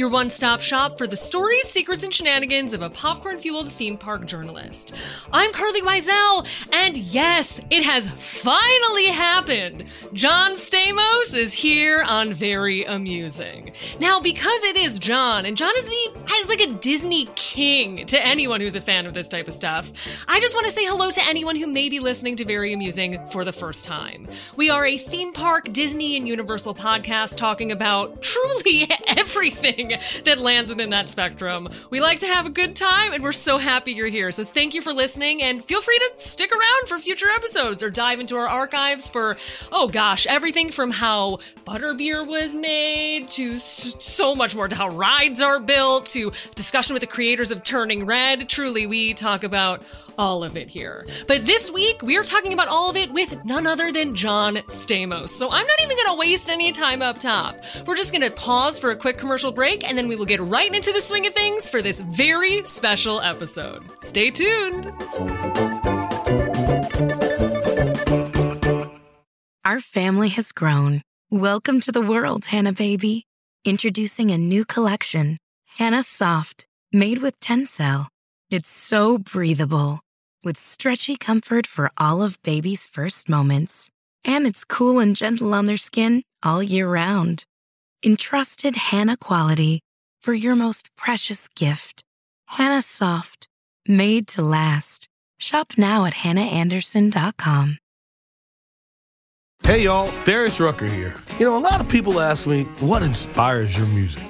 Your one stop shop for the stories, secrets, and shenanigans of a popcorn fueled theme park journalist. I'm Carlye Wisel, and yes, it has finally happened. John Stamos is here on Very Amusing. Now, because it is John, and John is the is like a Disney king to anyone who's a fan of this type of stuff, I just want to say hello to anyone who may be listening to Very Amusing for the first time. We are a theme park, Disney, and Universal podcast talking about truly everything that lands within that spectrum. We like to have a good time, and we're so happy you're here. So thank you for listening, and feel free to stick around for future episodes or dive into our archives for, oh gosh, everything from how butterbeer was made to so much more, to how rides are built to discussion with the creators of Turning Red. Truly, we talk about all of it here. But this week, we are talking about all of it with none other than John Stamos. So I'm not even going to waste any time up top. We're just going to pause for a quick commercial break, and then we will get right into the swing of things for this very special episode. Stay tuned. Our family has grown. Welcome to the world, Hanna Baby. Introducing a new collection, Hanna Soft, made with Tencel. It's so breathable with stretchy comfort for all of baby's first moments. And it's cool and gentle on their skin all year round. Entrusted Hanna quality for your most precious gift. Hanna Soft, made to last. Shop now at hannaandersson.com. Hey y'all, Darius Rucker here. You know, a lot of people ask me, what inspires your music?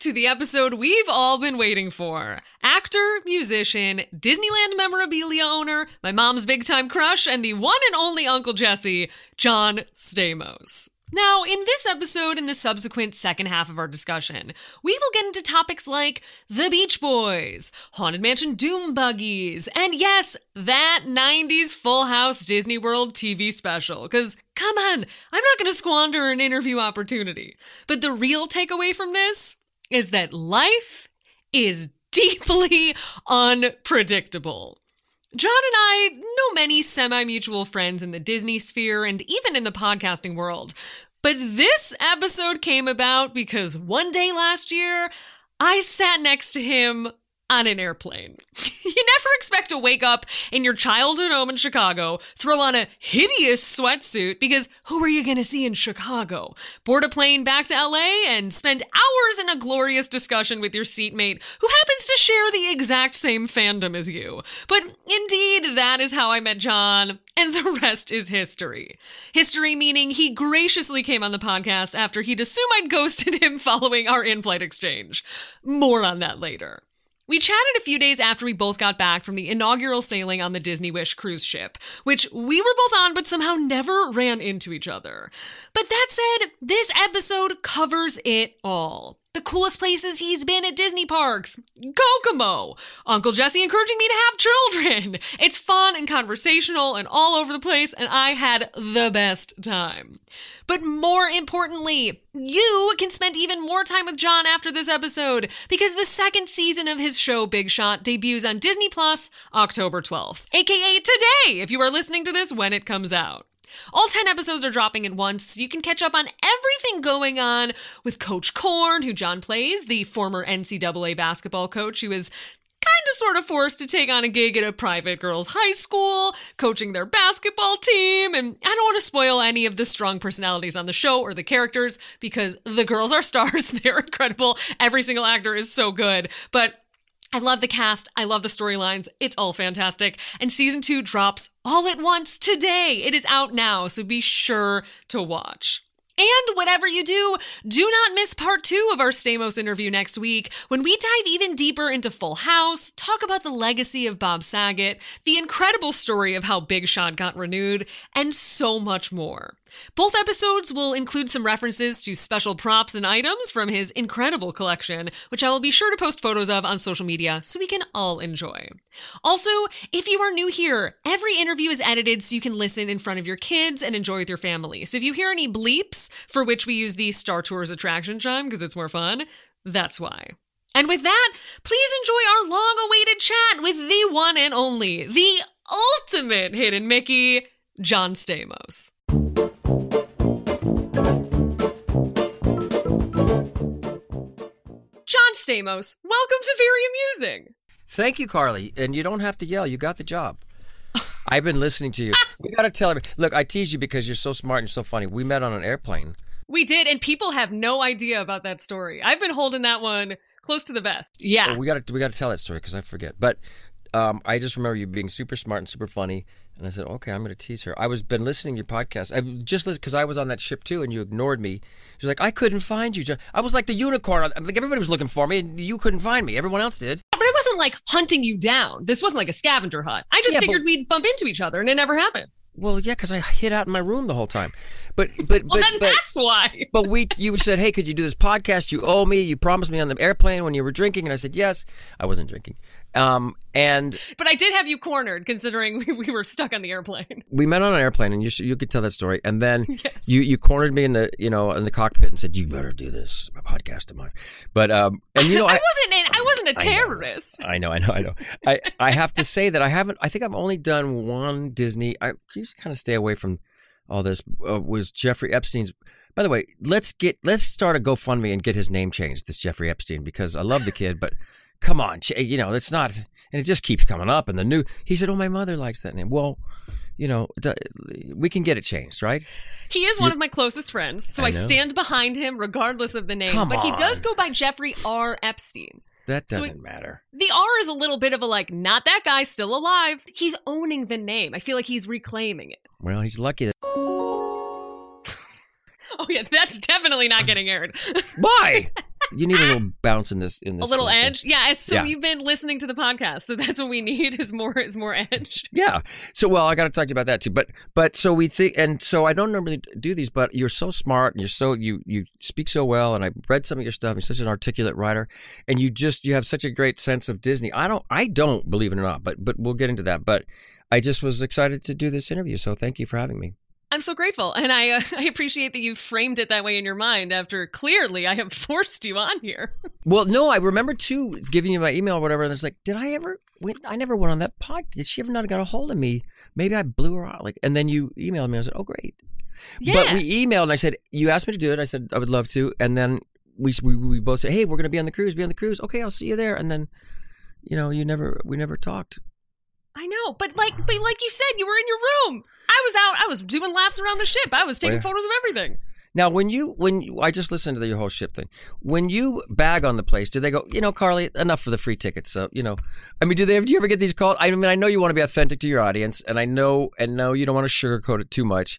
to the episode we've all been waiting for. Actor, musician, Disneyland memorabilia owner, my mom's big time crush, and the one and only Uncle Jesse, John Stamos. Now, in this episode and the subsequent second half of our discussion, we will get into topics like the Beach Boys, Haunted Mansion Doom Buggies, and yes, that 90s Full House Disney World TV special. Because, come on, I'm not going to squander an interview opportunity. But the real takeaway from this is that life is deeply unpredictable. John and I know many semi mutual friends in the Disney sphere and even in the podcasting world. But this episode came about because one day last year, I sat next to him on an airplane. you never expect to wake up in your childhood home in Chicago, throw on a hideous sweatsuit because who are you going to see in Chicago? Board a plane back to LA and spend hours in a glorious discussion with your seatmate who happens to share the exact same fandom as you. But indeed, that is how I met John. And the rest is history. History meaning he graciously came on the podcast after he'd assume I'd ghosted him following our in flight exchange. More on that later. We chatted a few days after we both got back from the inaugural sailing on the Disney Wish cruise ship, which we were both on but somehow never ran into each other. But that said, this episode covers it all the coolest places he's been at Disney parks. Kokomo. Uncle Jesse encouraging me to have children. It's fun and conversational and all over the place, and I had the best time. But more importantly, you can spend even more time with John after this episode because the second season of his show Big Shot debuts on Disney Plus October 12th, aka today, if you are listening to this when it comes out. All 10 episodes are dropping at once, so you can catch up on everything going on with Coach Korn, who John plays, the former NCAA basketball coach who is kind of sort of forced to take on a gig at a private girls' high school, coaching their basketball team. And I don't want to spoil any of the strong personalities on the show or the characters because the girls are stars. They're incredible. Every single actor is so good. But I love the cast. I love the storylines. It's all fantastic. And season two drops all at once today. It is out now, so be sure to watch. And whatever you do, do not miss part two of our Stamos interview next week when we dive even deeper into Full House, talk about the legacy of Bob Saget, the incredible story of how Big Shot got renewed, and so much more. Both episodes will include some references to special props and items from his incredible collection, which I will be sure to post photos of on social media so we can all enjoy. Also, if you are new here, every interview is edited so you can listen in front of your kids and enjoy with your family. So if you hear any bleeps, for which we use the Star Tours attraction chime because it's more fun, that's why. And with that, please enjoy our long awaited chat with the one and only, the ultimate hidden Mickey, John Stamos. Stamos, welcome to Very Amusing. Thank you, Carlye. And you don't have to yell. You got the job. I've been listening to you. We got to tell everybody. Look, I tease you because you're so smart and so funny. We met on an airplane. We did, and people have no idea about that story. I've been holding that one close to the vest. Yeah. Oh, we got to we got to tell that story because I forget. But um, I just remember you being super smart and super funny. And I said, okay, I'm going to tease her. I was been listening to your podcast. I just listened because I was on that ship too, and you ignored me. You're like, I couldn't find you. John." I was like the unicorn. I, Like everybody was looking for me, and you couldn't find me. Everyone else did. But I wasn't like hunting you down. This wasn't like a scavenger hunt. I just Yeah, but- figured we'd bump into each other, and it never happened. Well, yeah, because I hid out in my room the whole time. But but Well, but but, that's why. but we you said, hey, could you do this podcast? You owe me. You promised me on the airplane when you were drinking, and I said yes. I wasn't drinking. Um, and But I did have you cornered, considering we, we were stuck on the airplane. we met on an airplane, and you you could tell that story. And then Yes. you you cornered me in the you know in the cockpit and said, you better do this my podcast of mine. But um, and you know I, I. wasn't. An, I wasn't a terrorist. I know, I know, I know. I, I have to say that I haven't. I think I've only done one Disney. I just kind of stay away from all this. Uh, was Jeffrey Epstein's? By the way, let's get let's start a GoFundMe and get his name changed. This Jeffrey Epstein because I love the kid, but come on, you know it's not, and it just keeps coming up. And the new, he said, "Oh, my mother likes that name." Well, you know, we can get it changed, right? He is one of my closest friends, so I I, stand behind him regardless of the name. Come but he does go by Jeffrey R. Epstein. That doesn't matter. The R is a little bit of a like, not that guy, still alive. He's owning the name. I feel like he's reclaiming it. Well, he's lucky that. Oh yeah, that's definitely not getting aired. Why? You need a little bounce in this. In a little edge. Yeah, so Yeah. you've been listening to the podcast, so that's what we need is more is more edge. Yeah. So well, I got to talk to you about that too. But but so we think, and so I don't normally do these, but you're so smart and you're so you you speak so well, and I read some of your stuff. You're such an articulate writer, and you just you have such a great sense of Disney. I don't I don't believe it or not, but but we'll get into that. But I just was excited to do this interview, so thank you for having me. I'm so grateful, and I uh, I appreciate that you've framed it that way in your mind. After clearly I have forced you on here. Well, no, I remember too giving you my email or whatever, and it's like, did I ever? Wait, I never went on that pod. Did she ever not got a hold of me? Maybe I blew her out. Like, and then you emailed me. I said, oh great. Yeah. But we emailed and I said, you asked me to do it. I said, I would love to. And then we, we, we both said, hey, we're going to be on the cruise, be on the cruise. Okay, I'll see you there. And then, you know, you never, we never talked. I know, but like, but like you said, you were in your room. I was out. I was doing laps around the ship. I was taking yeah. photos of everything. Now, when you, when you, I just listened to the whole ship thing. When you bag on the place, do they go, you know, Carlye, enough for the free tickets? So, you know, I mean, do they, do you ever get these calls? I mean, I know you want to be authentic to your audience and I know, and no, you don't want to sugarcoat it too much.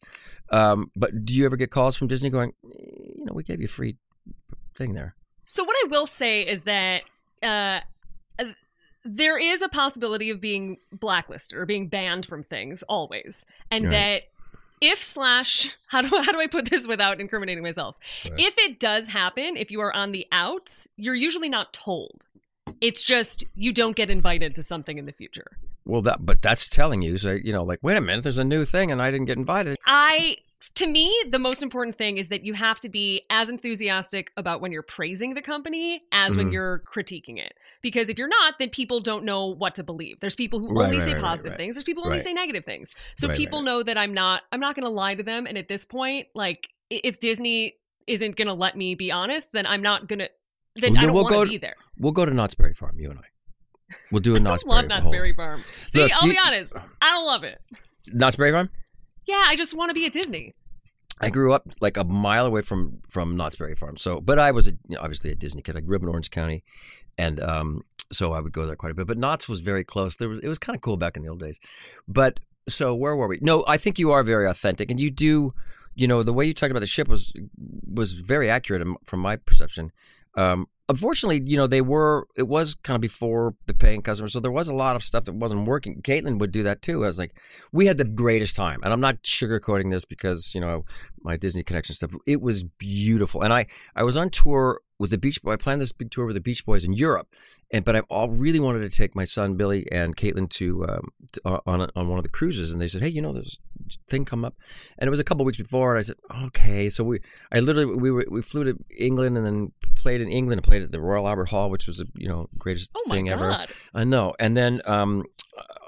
Um, but do you ever get calls from Disney going, "Eh, you know, we gave you a free thing there? So what I will say is that uh, there is a possibility of being blacklisted or being banned from things always, and Right. that if slash how do how do I put this without incriminating myself? Right. If it does happen, if you are on the outs, you're usually not told. It's just you don't get invited to something in the future. Well, that but that's telling you, so you know, like, wait a minute, there's a new thing, and I didn't get invited. I to me, the most important thing is that you have to be as enthusiastic about when you're praising the company as when Mhm. you're critiquing it. Because if you're not, then people don't know what to believe. There's people who Right, only right, say right, positive things. There's people who only say negative things. So people know that I'm not I'm not going to lie to them. And at this point, like if Disney isn't going to let me be honest, then I'm not going to. Then Well, I don't we'll want go to be there. We'll go to Knott's Berry Farm, you and I. We'll do a Knott's don't love Knott's Berry Farm. See, Look, I'll you- be honest. I don't love it. Knott's Berry Farm. Yeah, I just want to be at Disney. I grew up like a mile away from from Knott's Berry Farm. So, but I was a, you know, obviously a Disney kid. I grew up in Orange County, and um, so I would go there quite a bit. But Knott's was very close. There was it was kind of cool back in the old days. But so where were we? No, I think you are very authentic, and you do. You know, the way you talked about the ship was was very accurate from my perception. Um, unfortunately, you know, they were. It was kind of before the paying customers, so there was a lot of stuff that wasn't working. Caitlin would do that too. I was like, we had the greatest time, and I'm not sugarcoating this because you know my Disney connection stuff. It was beautiful, and I I was on tour with the Beach Boys. I planned this big tour with the Beach Boys in Europe, and but I all really wanted to take my son Billy and Caitlin to, um, to uh, on on one of the cruises, and they said, hey, you know, there's thing come up, and it was a couple weeks before, and I said, okay, so we I literally we were, we flew to England and then played in England and played at the Royal Albert Hall, which was a you know greatest Oh thing ever. I know. And then um,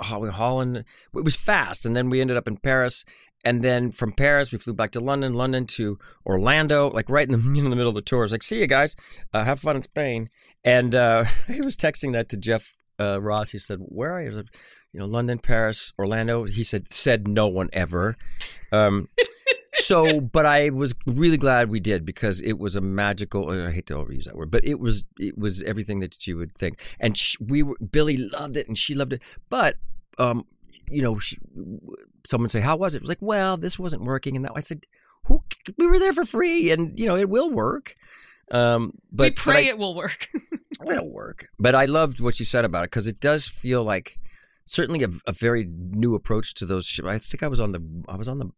Ho- Holland, it was fast. And then we ended up in Paris. And then from Paris, we flew back to London, London to Orlando, like right in the, in the middle of the tour. I was like, see you guys. Uh, have fun in Spain. And uh, I was texting that to Jeff uh, Ross. He said, where are you? I said, you know, London, Paris, Orlando. He said, said no one ever. Um, so, but I was really glad we did because it was a magical. I hate to overuse that word, but it was it was everything that you would think. And sh we were Billy loved it, and she loved it. But um, you know, she, someone say, "How was it?" It was like, "Well, this wasn't working," and that I said, "Who? We were there for free, and you know, it will work." Um, but we but pray I- it will work. it'll work. But I loved what you said about it because it does feel like certainly a, a very new approach to those. I think I was on the I was on the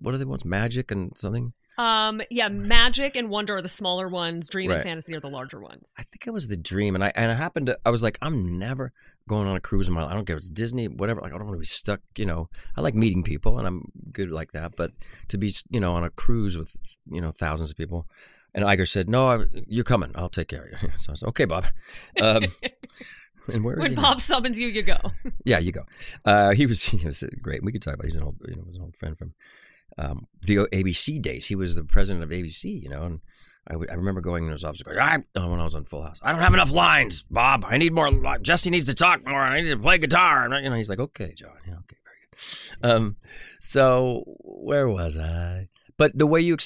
what are the ones Magic and something. um, yeah, Magic and Wonder are the smaller ones. Dream Right. and Fantasy are the larger ones. I think it was the Dream, and I and I happened to I was like I'm never going on a cruise in my life. I don't care if it's Disney, whatever. Like I don't want to be stuck. You know, I like meeting people, and I'm good like that. But to be you know on a cruise with you know thousands of people. And Iger said, "No, I, you're coming. I'll take care of you." So I said, "Okay, Bob." Um, and where is When he? now? Bob summons you, you go. Yeah, you go. Uh, he was he was great. We could talk about. He's an old you know was an old friend from um, the ABC days. He was the president of ABC. You know, and I remember going in his office going, I, oh, when I was on Full House, I don't have enough lines, Bob. I need more. Jesse needs to talk more. I need to play guitar. And you know, he's like, okay, John. Yeah, okay, very good. Um, so where was I? But the way you, uh,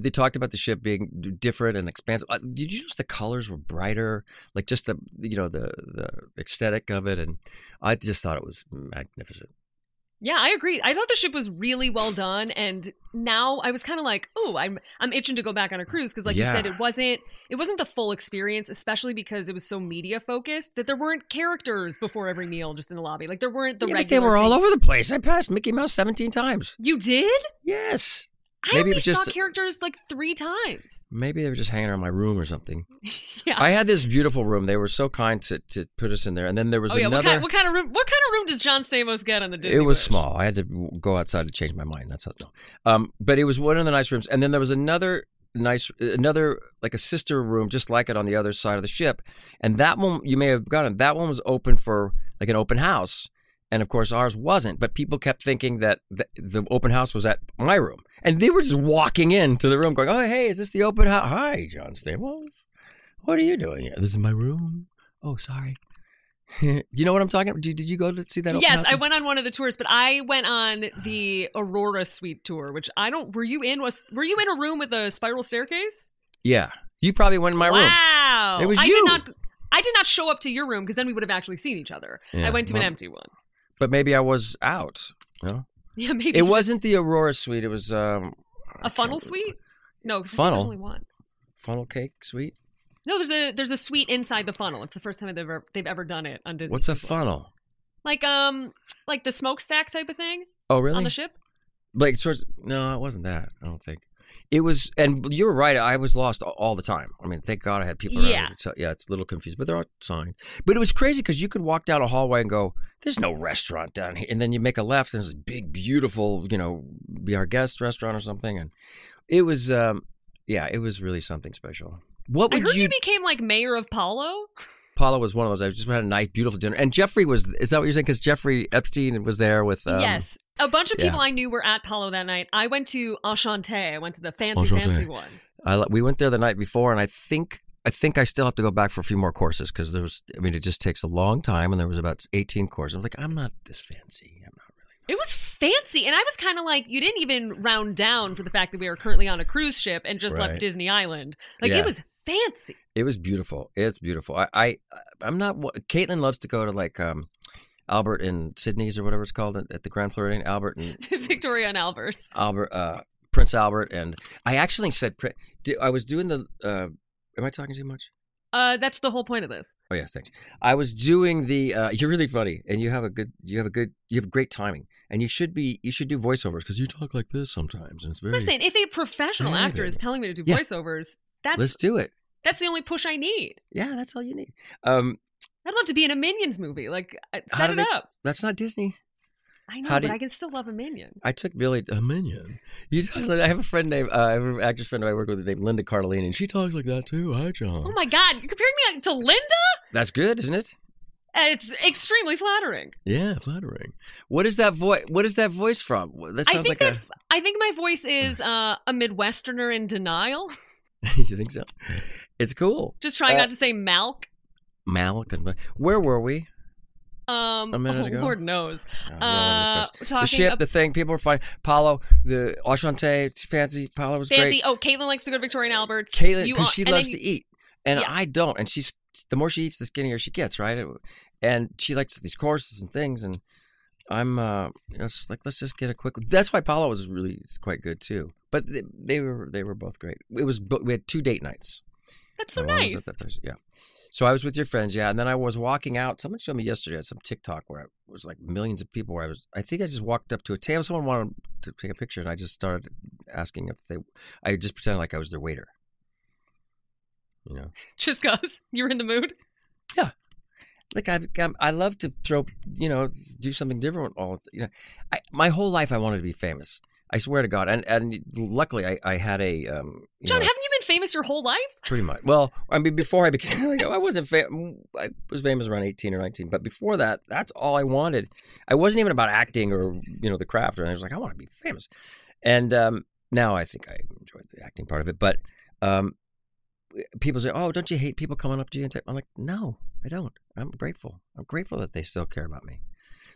they talked about the ship being different and expansive. Uh, did you notice the colors were brighter? Like just the you know the the aesthetic of it, and I just thought it was magnificent. Yeah, I agree. I thought the ship was really well done, and now I was kind of like, oh, I'm I'm itching to go back on a cruise because, like you said, it wasn't it wasn't the full experience, especially because it was so media focused that there weren't characters before every meal just in the lobby. Like there weren't the Yeah, regular. they were all over the place. I passed Mickey Mouse seventeen times. You did? Yes, I Maybe it only was saw just- characters like three times. maybe they were just hanging around my room or something. yeah. I had this beautiful room. They were so kind to, to put us in there, and then there was oh yeah. What another. kind, what kind of room? What kind of room does John Stamos get on the Disney? it was Wish? small. I had to go outside to change my mind. That's how. No. Um, but it was one of the nice rooms, and then there was another nice, another like a sister room, just like it on the other side of the ship, and that one you may have gotten. That one was open for like an open house, and of course ours wasn't. But people kept thinking that the, the open house was at my room, and they were just walking into the room, going, "Oh, hey, is this the open house? Hi, John Stamos. What are you doing here? This is my room. Oh, sorry." you know what I'm talking about? Did, did you go to see that? Open Yes? I went on one of the tours, but I went on the Aurora Suite tour, which I don't. Were you in? Was were you in a room with a spiral staircase? Yeah, you probably went in my room. Wow, It was I you. did not. I did not show up to your room because then we would have actually seen each other. Yeah, I went to an empty one. But maybe I was out. No, Yeah, maybe it wasn't the Aurora suite. It was um, a funnel suite. No, Funnel? Only one. funnel cake suite. No, there's a there's a suite inside the funnel. It's the first time they've ever they've ever done it on Disney. What's a funnel? Like um like the smokestack type of thing Oh, really? on the ship. like towards no, it wasn't that. I don't think. It was, and you were right. I was lost all- the time. I mean, thank God I had people around. Yeah. me to tell- yeah, it's a little confused, but there are signs. But it was crazy because you could walk down a hallway and go, "There's no restaurant down here," and then you make a left, and there's this big, beautiful, you know, be our guest restaurant or something, and it was, um, yeah, it was really something special. What I would heard you, you? became like mayor of Palo. Paula was one of those. I just had a nice, beautiful dinner, and Jeffrey was. Is that what you're saying? Because Jeffrey Epstein was there with. Um, yes, a bunch of yeah. people I knew were at Palo that night. I went to Enchanté. I went to the fancy, Enchanté. fancy one. I, we went there the night before, and I think I think I still have to go back for a few more courses because there was. I mean, it just takes a long time, and there was about eighteen courses. I was like, I'm not this fancy. I'm not really. It was fancy, and I was kind of like, you didn't even round down for the fact that we were currently on a cruise ship and just Right. left Disney Island. Like Yeah. it was fancy. It was beautiful. It's beautiful. I, I I'm not. Caitlin loves to go to like um, Albert and Sydney's or whatever it's called at, the Grand Floridian. Albert and Victoria and Alberts. Albert, uh, Prince Albert, and I actually said I was doing the. Uh, am I talking too much? Uh, that's the whole point of this. Oh yes, thanks. I was doing the. Uh, you're really funny, and you have a good. You have a good. You have great timing, and you should be. You should do voiceovers because you talk like this sometimes, and it's very. Listen, if a professional Yeah, actor is telling me to do Yeah. voiceovers, that's Let's do it. that's the only push I need. Yeah, that's all you need. Um, I'd love to be in a Minions movie. Like, uh, set it they- up. that's not Disney. I know, how but do I can still love a minion. I took Billy a minion. You, I have a friend named. Uh, I have an actress friend I work with named Linda Cardellini, and she talks like that too. Hi, John. Oh my God, you're comparing me to Linda? That's good, isn't it? Uh, It's extremely flattering. Yeah, flattering. What is that voice? What is that voice from? That I sounds think like that I think my voice is uh, a Midwesterner in denial. you think so? It's cool. Just trying Uh, not to say Malk. Malik and where were we? Um, a minute oh, ago? Lord knows. Uh, the ship, ab- the thing, people were fine. Palo, the it's fancy. Palo was fancy. great. Oh, Caitlin likes to go to Victoria and Albert's. Caitlin, because she loves to eat, and Yeah. I don't. And she's the more she eats, the skinnier she gets, right? And she likes these courses and things, and I'm, uh, you know, it's like let's just get a quick. That's why Palo was really quite good too. But they, they were they were both great. It was we had two date nights. That's so nice. that Yeah. So I was with your friends, yeah, and then I was walking out. Someone showed me yesterday on some TikTok where it was like millions of people. Where I was, I think I just walked up to a table. Someone wanted to take a picture, and I just started asking if they. I just pretended like I was their waiter. You know, Just cause you're in the mood. Yeah, like I, I love to throw, you know, do something different. All you know, I, my whole life I wanted to be famous. I swear to God, and and luckily I, I had a um, John, know, haven't you been famous your whole life? Pretty much. Well, I mean, before I became, like, I wasn't fam- I was famous around eighteen or nineteen, but before that, that's all I wanted. I wasn't even about acting or you know the craft, or anything. I was like, I want to be famous. And um, now I think I enjoyed the acting part of it. But um, people say, "Oh, don't you hate people coming up to you?" And t-? I'm like, "No, I don't. I'm grateful. I'm grateful that they still care about me."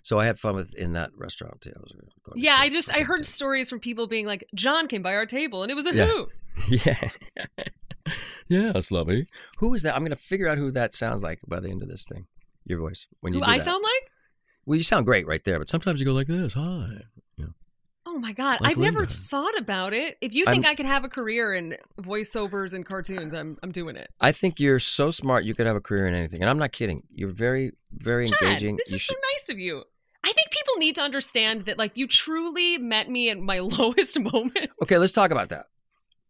So I had fun with in that restaurant too. I was uh, going to Yeah, I just I heard stories from people being like, John came by our table and it was a who Yeah. hoot. Yeah. yes, lovey. Who is that? I'm going to figure out who that sounds like by the end of this thing. Your voice. When you Who do I that. sound like? Well, you sound great right there, but sometimes you go like this. Hi. Oh my god, Like I've never thought about it. If you think I'm- i could have a career in voiceovers and cartoons, I'm I'm doing it. I think you're so smart you could have a career in anything. And I'm not kidding. You're very, very John, engaging. this you is should, so nice of you. I people need to understand that like you truly met me at my lowest moment. Okay, let's talk about that.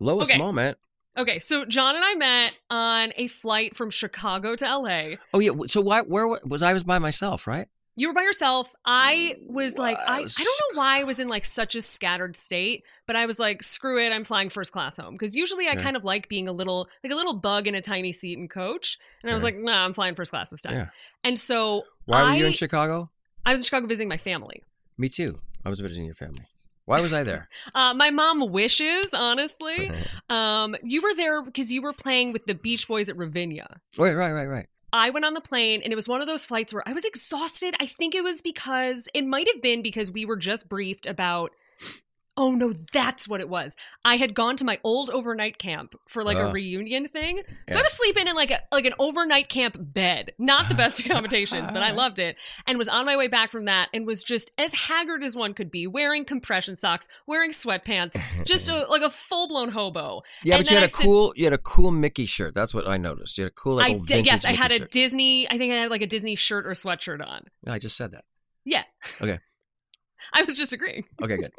Lowest Okay. moment. Okay, so John and I met on a flight from Chicago to LA. Oh yeah. So why? Where was I? Was by myself, right? You were by yourself. I was like, I, I don't know why I was in like such a scattered state, but I was like, screw it, I'm flying first class home. Because usually I Yeah. kind of like being a little like a little bug in a tiny seat and coach. And I was like, nah, I'm flying first class this time. Yeah. And so Why were you in Chicago? I was in Chicago visiting my family. Me too. I was visiting your family. Why was I there? Uh, my mom wishes, honestly. Um, you were there because you were playing with the Beach Boys at Ravinia. right, right, right, right. I went on the plane and it was one of those flights where I was exhausted. I think it was because it might have been because we were just briefed about Oh no, that's what it was. I had gone to my old overnight camp for like a reunion thing. So Yeah. I was sleeping in like a like an overnight camp bed. Not the best accommodations, but I loved it. And was on my way back from that and was just as haggard as one could be, wearing compression socks, wearing sweatpants, just a, like a full-blown hobo. Yeah, And but you had a I said- cool, you had a cool Mickey shirt. That's what I noticed. You had a cool, like, I old did. Yes, vintage I had a shirt. Disney. I think I had like a Disney shirt or sweatshirt on. Yeah, I just said that. Yeah. Okay. I was just agreeing. Okay, good.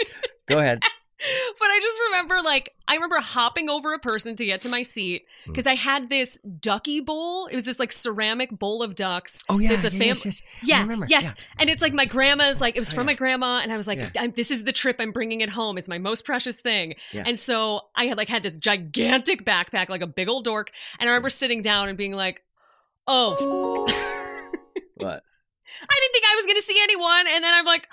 Go ahead. But I just remember, like, I remember hopping over a person to get to my seat Hmm. because I had this ducky bowl. It was this like ceramic bowl of ducks. Oh yeah, It's a yeah, fam- yes, yes. I Yeah, remember. yes. Yeah. And it's like my grandma's, like, it was Oh, from yeah. my grandma. And I was like, this is the trip I'm bringing it home. It's my most precious thing. Yeah. And so I had like had this gigantic backpack, like a big old dork. And I remember sitting down and being like, oh, What? I didn't think I was going to see anyone. And then I'm like,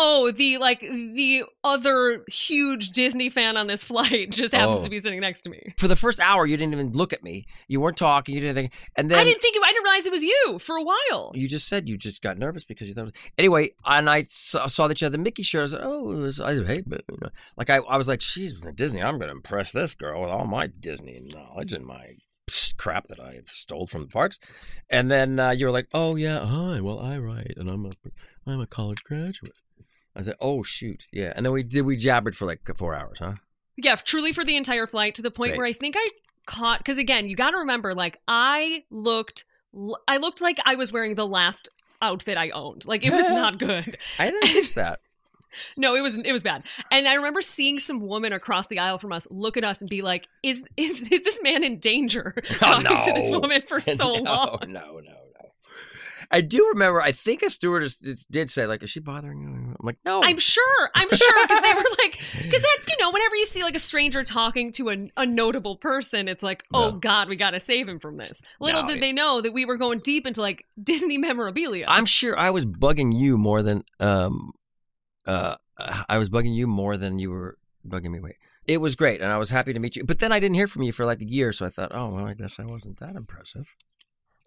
oh, the like the other huge Disney fan on this flight just happens Oh. to be sitting next to me. For the first hour, you didn't even look at me. You weren't talking. You didn't think. And then I didn't think it, I didn't realize it was you for a while. you just said you just got nervous because you thought. Anyway, and I saw, saw that you had the Mickey shirt. I said, "Oh, this, I hate it." You know, like I, I was like, "She's from Disney. I'm going to impress this girl with all my Disney knowledge and my crap that I stole from the parks." And then uh, you were like, "Oh yeah, hi. Well, I write, and I'm a, I'm a college graduate." I said, "Oh shoot, yeah." And then we did we jabbered for like four hours, huh? Yeah, truly for the entire flight to the point Great. where I think I caught because again, you got to remember, like I looked, I looked like I was wearing the last outfit I owned. Like it was not good. I didn't notice that. No, it was it was bad. And I remember seeing some woman across the aisle from us look at us and be like, "Is is is this man in danger oh, talking to this Oh, woman for so no, long?" No, no, no. I do remember. I think a stewardess did say, "Like, is she bothering you?" I'm like, "No." I'm sure. I'm sure because they were like, because that's you know, whenever you see like a stranger talking to a, a notable person, it's like, oh No. God, we got to save him from this. Little No, did they know that we were going deep into like Disney memorabilia. I'm sure I was bugging you more than um, uh, I was bugging you more than you were bugging me. Wait, it was great, and I was happy to meet you. But then I didn't hear from you for like a year, so I thought, oh well, I guess I wasn't that impressive.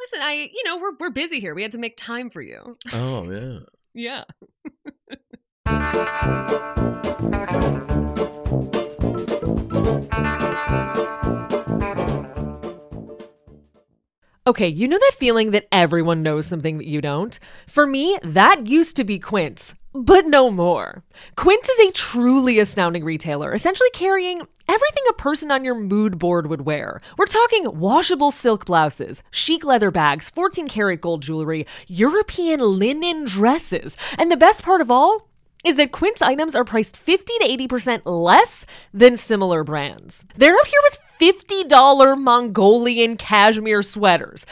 Listen, I you know we're we're busy here. We had to make time for you. Oh yeah. Yeah. Okay, you know that feeling that everyone knows something that you don't? For me, that used to be Quince, but no more. Quince is a truly astounding retailer, essentially carrying everything a person on your mood board would wear. We're talking washable silk blouses, chic leather bags, 14 karat gold jewelry, European linen dresses, and the best part of all, is that Quince items are priced 50 to 80% less than similar brands. They're out here with $50 Mongolian cashmere sweaters.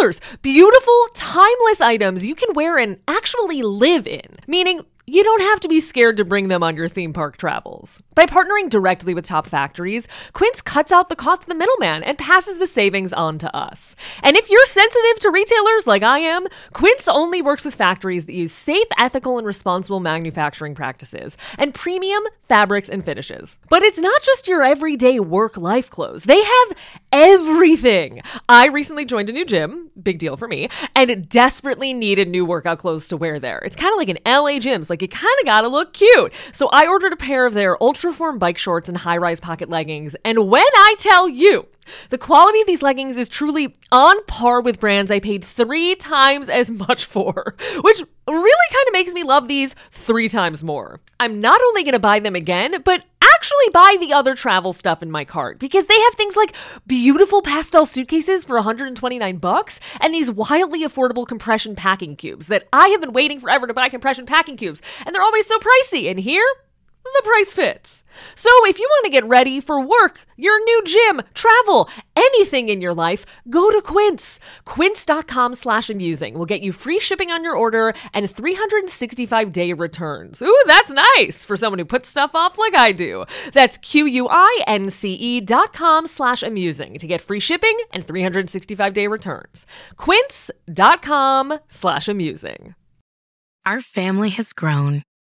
$50! Beautiful, timeless items you can wear and actually live in. Meaning, you don't have to be scared to bring them on your theme park travels. By partnering directly with top factories, Quince cuts out the cost of the middleman and passes the savings on to us. And if you're sensitive to retailers like I am, Quince only works with factories that use safe, ethical, and responsible manufacturing practices and premium fabrics and finishes. But it's not just your everyday work life clothes, they have everything. I recently joined a new gym, big deal for me, and desperately needed new workout clothes to wear there. It's kind of like an LA gym, so like it kind of gotta look cute. So I ordered a pair of their Ultraform bike shorts and high rise pocket leggings, and when I tell you, the quality of these leggings is truly on par with brands I paid three times as much for, which really kind of makes me love these three times more. I'm not only going to buy them again, but actually buy the other travel stuff in my cart because they have things like beautiful pastel suitcases for 129 bucks and these wildly affordable compression packing cubes that I have been waiting forever to buy compression packing cubes and they're always so pricey. And here the price fits. So if you want to get ready for work, your new gym, travel, anything in your life, go to Quince. Quince.com slash amusing will get you free shipping on your order and 365 day returns. Ooh, that's nice for someone who puts stuff off like I do. That's Q-U-I-N-C-E dot com slash amusing to get free shipping and 365 day returns. Quince.com slash amusing. Our family has grown.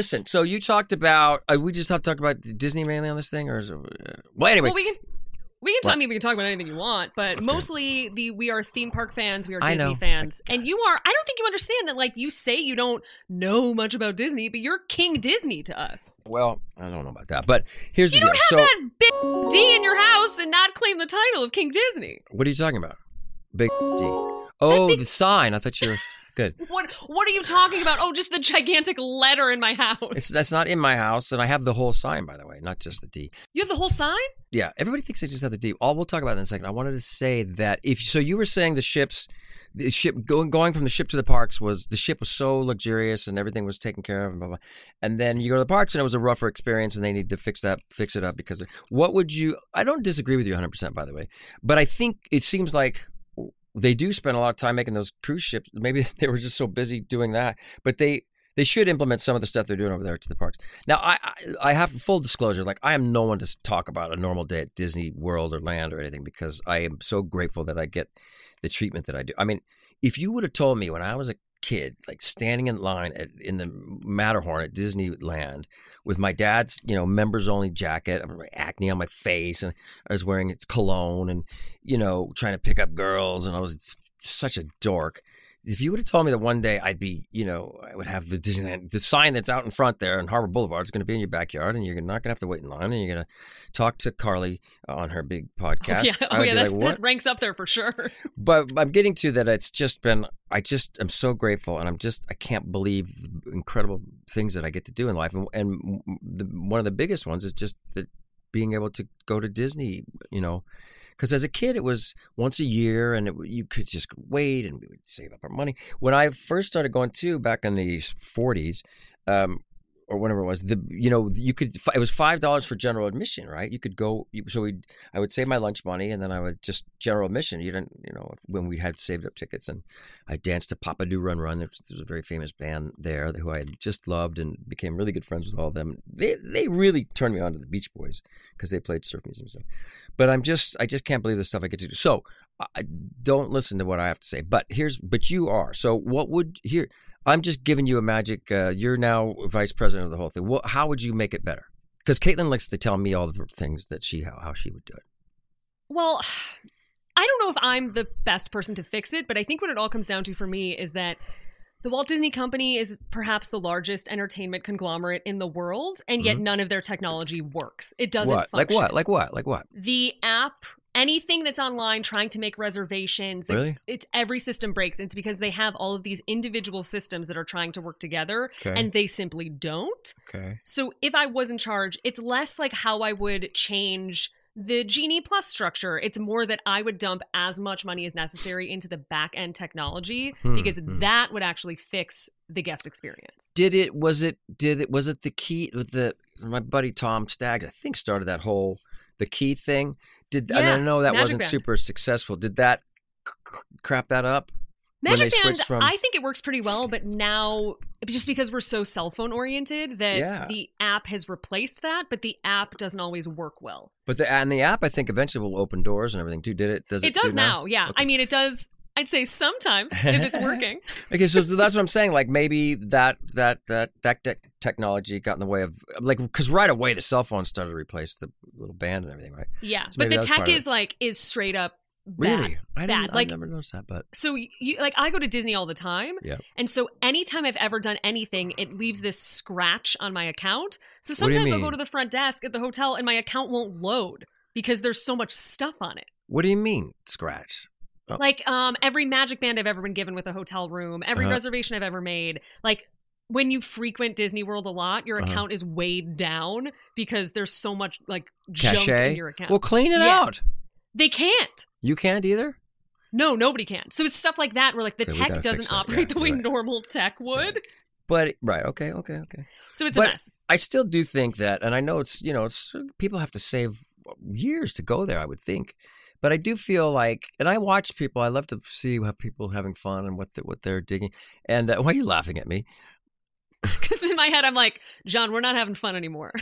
Listen, so you talked about. Uh, we just have to talk about Disney mainly on this thing, or is it? Uh, well, anyway, Well, we can. We can. What? I mean, we can talk about anything you want, but mostly the we are theme park fans. We are I Disney know. fans, and you are. I don't think you understand that. Like you say, you don't know much about Disney, but you're King Disney to us. well, I don't know about that, but here's You the don't deal. have so, that big D in your house and not claim the title of King Disney. what are you talking about? Big D. Oh, the sign. I thought you were good. What What are you talking about? Oh, just the gigantic letter in my house. It's that's not in my house, and I have the whole sign, by the way, not just the D. you have the whole sign. Yeah, everybody thinks I just have the D. All we'll talk about in a second. I wanted to say that if so, you were saying the ships the ship going going from the ship to the parks was the ship was so luxurious and everything was taken care of and blah blah. And then you go to the parks and it was a rougher experience and they need to fix that fix it up because what would you? I don't disagree with you 100 percent by the way, but I think it seems like they do spend a lot of time making those cruise ships. Maybe they were just so busy doing that, but they they should implement some of the stuff they're doing over there to the parks. Now, I I, I have full disclosure. Like, I am no one to talk about a normal day at Disney World or Land or anything because I am so grateful that I get the treatment that I do. I mean, if you would have told me when I was a kid, like standing in line at, in the Matterhorn at Disneyland with my dad's, you know, members only jacket, acne on my face, and I was wearing its cologne, and you know, trying to pick up girls, and I was such a dork if you would have told me that one day I'd be, you know, I would have the Disneyland, the sign that's out in front there on Harbor Boulevard is going to be in your backyard, and you're not going to have to wait in line, and you're going to talk to Carlye on her big oh, podcast. yeah, oh yeah, that, like, that ranks up there for sure. But I'm getting to that. It's just been. I just am so grateful, and I'm just. I can't believe the incredible things that I get to do in life, and, and the, one of the biggest ones is just that being able to go to Disney. You know, because as a kid it was once a year, and it, you could just wait, and we would save up our money. When I first started going to back in the 40s. Um, or whatever it was, the you know you could it was five dollars for general admission, right? You could go, so we I would save my lunch money, and then I would just general admission. You didn't, you know, when we had saved up tickets, and I danced to Papa Doo Run Run. There's, a very famous band there who I just loved and became really good friends with all of them. They they really turned me on to the Beach Boys because they played surf music and stuff. But I'm just I just can't believe the stuff I get to do. So I don't listen to what I have to say. But here's but you are. So what would here? I'm just giving you a magic. Uh, you're now vice president of the whole thing. What, how would you make it better? Because Caitlin likes to tell me all the things that she how, how she would do it. Well, I don't know if I'm the best person to fix it, but I think what it all comes down to for me is that the Walt Disney Company is perhaps the largest entertainment conglomerate in the world, and yet none of their technology works. It doesn't Mm-hmm. what? function. Like what? Like what? Like what? the app anything that's online trying to make reservations they- Really? it's every system breaks it's because they have all of these individual systems that are trying to work together Okay. and they simply don't Okay. so if i was in charge it's less like how i would change the genie plus structure it's more that i would dump as much money as necessary into the back end technology Hmm, because hmm. that would actually fix the guest experience Did it? Was it? Did it? Was it the key with the my buddy Tom Staggs? I think started that whole the key thing. Did and I know that Magic wasn't Band. super successful. Did that c- crap that up? Magic Band, from- I think it works pretty well, but now just because we're so cell phone oriented that Yeah. the app has replaced that, but the app doesn't always work well. But the and the app, I think eventually will open doors and everything too. Did it? Does it? It, does do now, yeah. Okay. I mean, it does. I'd say sometimes if it's working. Okay, so that's what I'm saying. Like maybe that that that that tech technology got in the way of like because right away the cell phone started to replace the little band and everything, right? Yeah, So but the tech is like is straight up bad. Really? I bad. I Like never noticed that, but so you like I go to Disney all the time. Yeah. And so anytime I've ever done anything, it leaves this scratch on my account. So What do you sometimes I'll go to the front desk at the hotel and my account won't load because there's so much stuff on it. what do you mean scratch? Oh. Like um every magic band I've ever been given with a hotel room, every Uh-huh. reservation I've ever made, like when you frequent Disney World a lot, your Uh-huh. account is weighed down because there's so much like junk in your account. Well, clean it Yeah. out. they can't. You can't either. No, nobody can. So it's stuff like that where like the tech doesn't operate Yeah, the way right. normal tech would. But right, okay, okay, okay. So it's But- a mess. I still do think that, and I know it's you know it's people have to save years to go there. I would think, but I do feel like, and I watch people. I love to see how people having fun and what the, what they're digging. And uh, why are you laughing at me? Because in my head I'm like, John, we're not having fun anymore.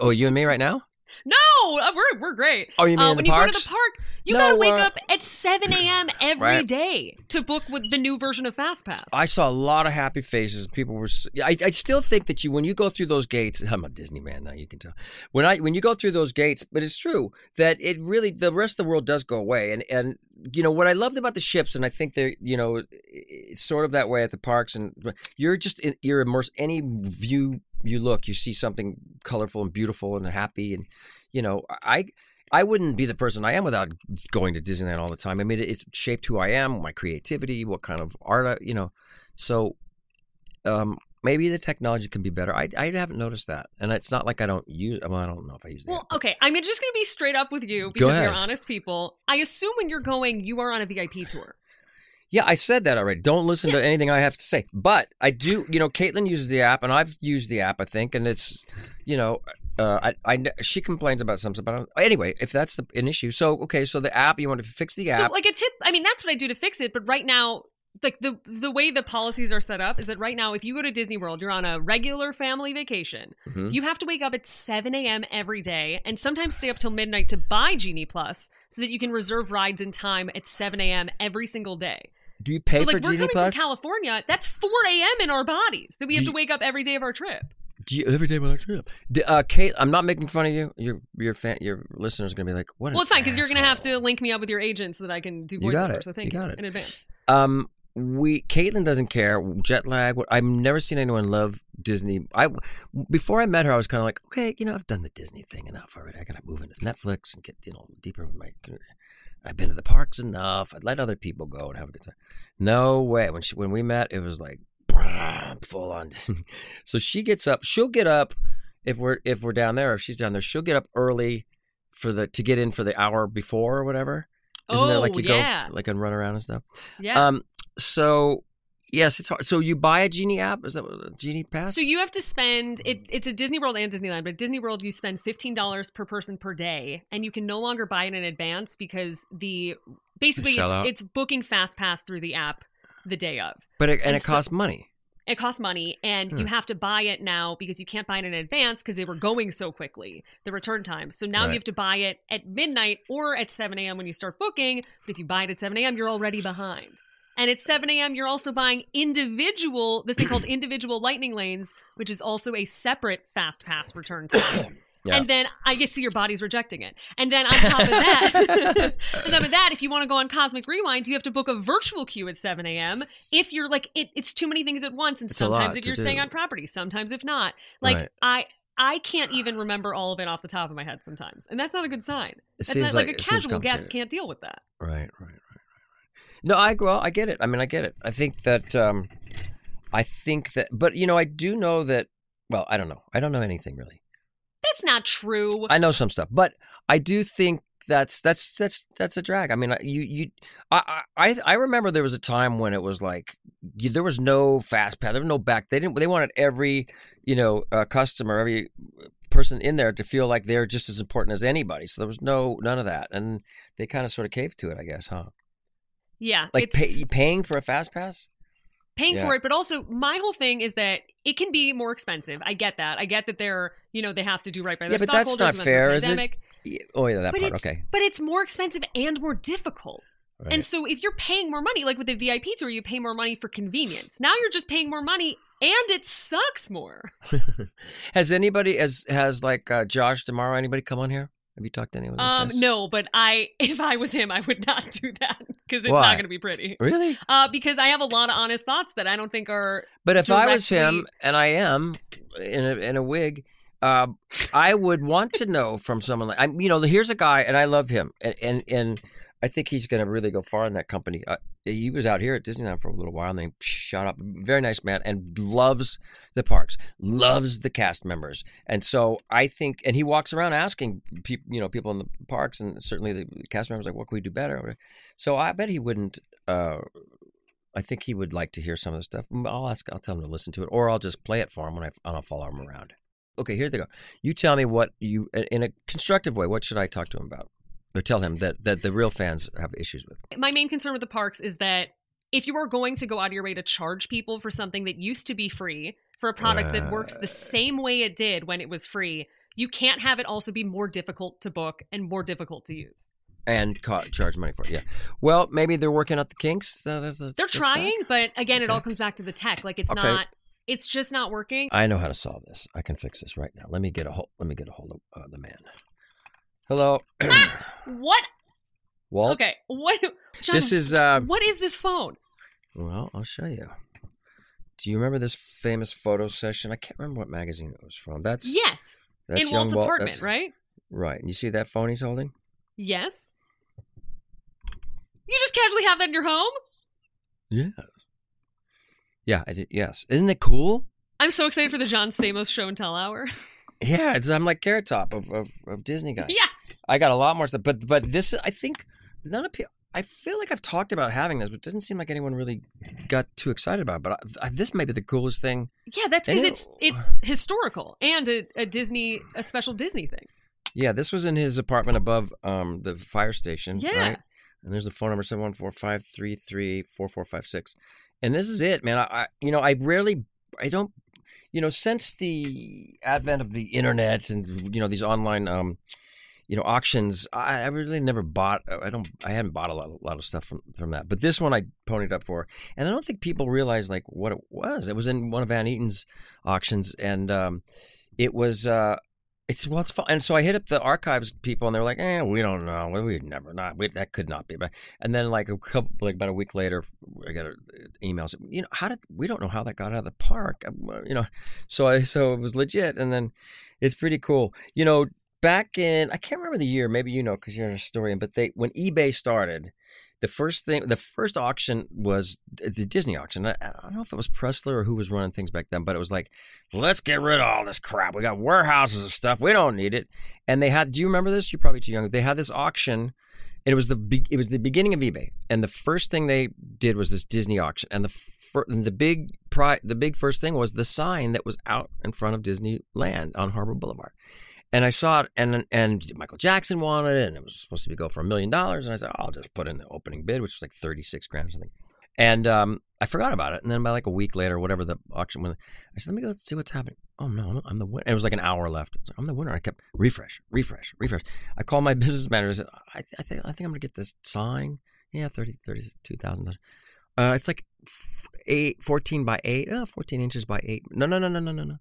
Oh, you and me right now? no, uh, we're we're great. Oh, you mean uh, in when you go to the park, you No, gotta wake uh, up at 7 a.m. every day Right. to book with the new version of FastPass. I saw a lot of happy faces. People were. I still think that you, when you go through those gates, I'm a Disney man now. You can tell. When I when you go through those gates, but it's true that it really the rest of the world does go away. And and you know what I loved about the ships, and I think they're you know it's sort of that way at the parks. And you're just in, you're immersed. Any view you look, you see something colorful and beautiful and happy. And you know I. I wouldn't be the person I am without going to Disneyland all the time. I mean, it's shaped who I am, my creativity, what kind of art, I, you know. So um, maybe the technology can be better. I, I haven't noticed that, and it's not like I don't use. Well, I don't know if I use it. well, that. okay, I'm just gonna be straight up with you because we're honest people. I assume when you're going, you are on a VIP tour. Yeah, I said that already. Don't listen to anything I have to say. But I do, you know, Caitlin uses the app, and I've used the app, I think, and it's, you know, uh, I, I, she complains about some stuff. But anyway, if that's the, an issue, so okay, so the app, you want to fix the app. So like a tip, I mean that's what I do to fix it, but right now like the the way the policies are set up is that right now if you go to Disney World, you're on a regular family vacation. Mm-hmm. You have to wake up at 7 a.m. every day and sometimes stay up till midnight to buy Genie Plus so that you can reserve rides in time at 7 a.m. every single day. do you pay so for like we're Genie coming Plus? from California, that's 4 a.m. in our bodies that we have Do to wake up every day of our trip. Do you, every day when I trip. D- Uh, Kate, I'm not making fun of you. Your your fan, your listeners are gonna be like, "What?" Well, it's fine because you're going to have to link me up with your agent so that I can do voiceover. So thank You you, got it. in advance. Um, we Caitlin doesn't care jet lag. I've never seen anyone love Disney. I before I met her, I was kind of like, okay, you know, I've done the Disney thing enough already. I gotta move into Netflix and get you know deeper with my. I've been to the parks enough. I'd let other people go and have a good time. No way. When she when we met, it was like full on. So she gets up. She'll get up if we're if we're down there. If she's down there, she'll get up early for the to get in for the hour before or whatever. Isn't oh, it like you yeah. go like and run around and stuff? yeah. Um. So yes, it's hard. So you buy a genie app? Is that what- a genie pass? So you have to spend it. It's a Disney World and Disneyland, but Disney World you spend fifteen dollars per person per day, and you can no longer buy it in advance because the basically it's, it's booking fast pass through the app the day of. but it, and, and it so- costs money. It costs money, and Hmm. you have to buy it now because you can't buy it in advance because they were going so quickly the return times. So now Right. you have to buy it at midnight or at seven a.m. when you start booking. But if you buy it at seven a.m., you're already behind. And at 7 a.m., you're also buying individual, this thing called individual lightning lanes, which is also a separate fast pass return time. Yeah. And then I guess see your body's rejecting it. And then on top of that, on top of that, if you want to go on Cosmic Rewind, you have to book a virtual queue at 7 a.m. If you're like, it, it's too many things at once, and It's sometimes if you're staying on property, sometimes if not. Like Right. I, I can't even remember all of it off the top of my head sometimes, and that's not a good sign. It That's seems not like, like- a casual guest can't deal with that. Right, right, right, right, right. No, I well, I get it. I mean, I get it. I think that um, I think that, but you know, I do know that. Well, I don't know. I don't know anything really. That's not true. I know some stuff, but I do think that's that's that's that's a drag. I mean, you you I I I remember there was a time when it was like you, there was no fast pass, there was no back. They didn't. They wanted every you know uh, customer, every person in there to feel like they're just as important as anybody. So there was no none of that, and they kind of sort of caved to it, I guess, huh? yeah, Like pay, paying for a fast pass. Paying Yeah. for it, but also my whole thing is that it can be more expensive. I get that. I get that they're, you know, they have to do right by their Yeah, but that's not fair, is it? Oh yeah, that But part. Okay. but it's more expensive and more difficult. Right. And so if you're paying more money, like with the VIP tour, you pay more money for convenience. Now you're just paying more money and it sucks more. has anybody has has like uh, Josh D'Amaro? Anybody come on here? Have you talked to anyone? Um, guys? no, but I, if I was him, I would not do that because it's Why? not going to be pretty. Really? Uh, because I have a lot of honest thoughts that I don't think are But if I was him, and I am in a in a wig, uh, I would want to know from someone like I'm. You know, here's a guy, and I love him, and and, and I think he's going to really go far in that company. Uh, he was out here at Disneyland for a little while, and then shot up. Very nice man, and loves the parks, loves the cast members, and so I think, and he walks around asking people, you know, people in the parks, and certainly the cast members, like, what can we do better? So I bet he wouldn't. Uh, I think he would like to hear some of the stuff. I'll ask. I'll tell him to listen to it, or I'll just play it for him when I and I'll follow him around. Okay, here they go. You tell me what you, in a constructive way, what should I talk to him about, or tell him that that the real fans have issues with. my main concern with the parks is that if you are going to go out of your way to charge people for something that used to be free for a product that works the same way it did when it was free, you can't have it also be more difficult to book and more difficult to use. And ca- charge money for it. Yeah. Well, maybe they're working out the kinks. Uh, there's a- They're trying, back. but again, it all comes back to the tech. Like it's Okay. not, it's just not working. I know how to solve this. I can fix this right now. Let me get a hold. Let me get a hold of uh, the man. Hello, What? Walt. Okay. What? John, This is. Uh, what is this phone? Well, I'll show you. Do you remember this famous photo session? I can't remember what magazine it was from. That's Yes. that's In young Walt's Walt. apartment, right? Right. And you see that phone he's holding? Yes. You just casually have that in your home? Yes. Yeah. I did, yes. Isn't it cool? I'm so excited for the John Stamos show and tell hour. Yeah. It's, I'm like Carrot Top of, of, of Disney guys. yeah. I got a lot more stuff, but but this I think none of people. I feel like I've talked about having this, but it doesn't seem like anyone really got too excited about. it. But I, I, this may be the coolest thing. Yeah, that's because it's it's historical and a, a Disney a special Disney thing. Yeah, this was in his apartment above um, the fire station. Yeah. Right? And there's the phone number 714-533-4456. And this is it, man. I, I you know I rarely I don't you know since the advent of the internet and you know these online um you know auctions I, I really never bought I don't I hadn't bought a lot, a lot of stuff from from that but this one I ponied up for and I don't think people realize like what it was it was in one of Van Eaton's auctions and um it was uh it's well, it's fun. And so I hit up the archives people, and they're like, "Eh, we don't know. We would never not. We, that could not be." But and then like a couple, like about a week later, I got an email. Said, you know, how did we don't know how that got out of the park? Uh, You know, so I so it was legit, and then it's pretty cool. You know, back in I can't remember the year. Maybe you know because you're a historian. But they when eBay started, the first thing, the first auction was uh, the Disney auction. I, I don't know if it was Pressler or who was running things back then, but it was like, let's get rid of all this crap. We got warehouses of stuff. We don't need it. And they had. Do you remember this? You're probably too young. They had this auction, and it was the it was the beginning of eBay. And the first thing they did was this Disney auction. And the and the big pri- the big first thing was the sign that was out in front of Disneyland on Harbor Boulevard. And I saw it, and and Michael Jackson wanted it, and it was supposed to be go for a million dollars. And I said, I'll just put in the opening bid, which was like thirty six grand or something. And um, I forgot about it. And then by like a week later, whatever the auction was, I said, let me go see what's happening. Oh no, I'm the winner. It was like an hour left. Like, I'm the winner. I kept refresh, refresh, refresh. I called my business manager. I said, I, I think I think I'm gonna get this sign. Yeah, 30, 32,000. Uh, it's like eight, 14 by eight. Oh, 14 inches by eight. No, no, no, no, no, no, no.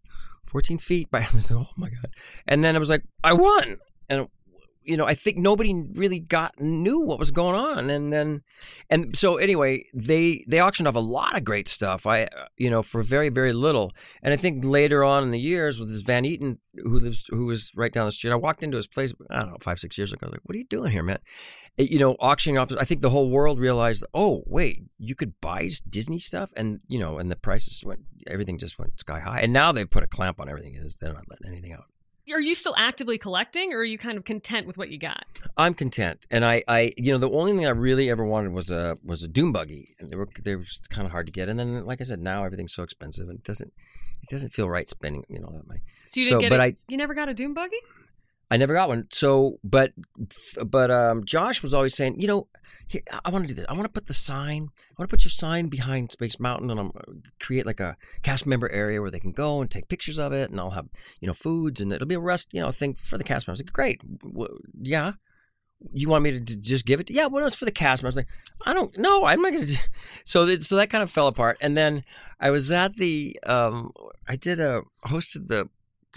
14 feet by. I was like, oh my god. And then I was like, I won. And you know, I think nobody really got knew what was going on, and then, and so anyway, they they auctioned off a lot of great stuff. I, uh, you know, for very very little, and I think later on in the years with this Van Eaton who lives who was right down the street, I walked into his place. I don't know five six years ago. I was like, what are you doing here, man? Uh, You know, auctioning off. I think the whole world realized, oh wait, you could buy Disney stuff, and you know, and the prices went, everything just went sky high, and now they've put a clamp on everything. Is they're not letting anything out. Are you still actively collecting, or are you kind of content with what you got? I'm content, and I, I, you know, the only thing I really ever wanted was a was a doom buggy, and they were they were kind of hard to get. And then, like I said, now everything's so expensive, and it doesn't it doesn't feel right spending you know that money. So you didn't get but it. I you never got a Doom buggy? I never got one. So, but but um, Josh was always saying, you know, here, I want to do this. I want to put the sign. I want to put your sign behind Space Mountain, and I'm create like a cast member area where they can go and take pictures of it, and I'll have you know foods, and it'll be a rest, you know, thing for the cast members. Like, great, yeah. You want me to d- just give it? To, yeah, well, it's for the cast members. I like, I don't know. I'm not going to. So, that, so that kind of fell apart. And then I was at the. Um, I did a hosted the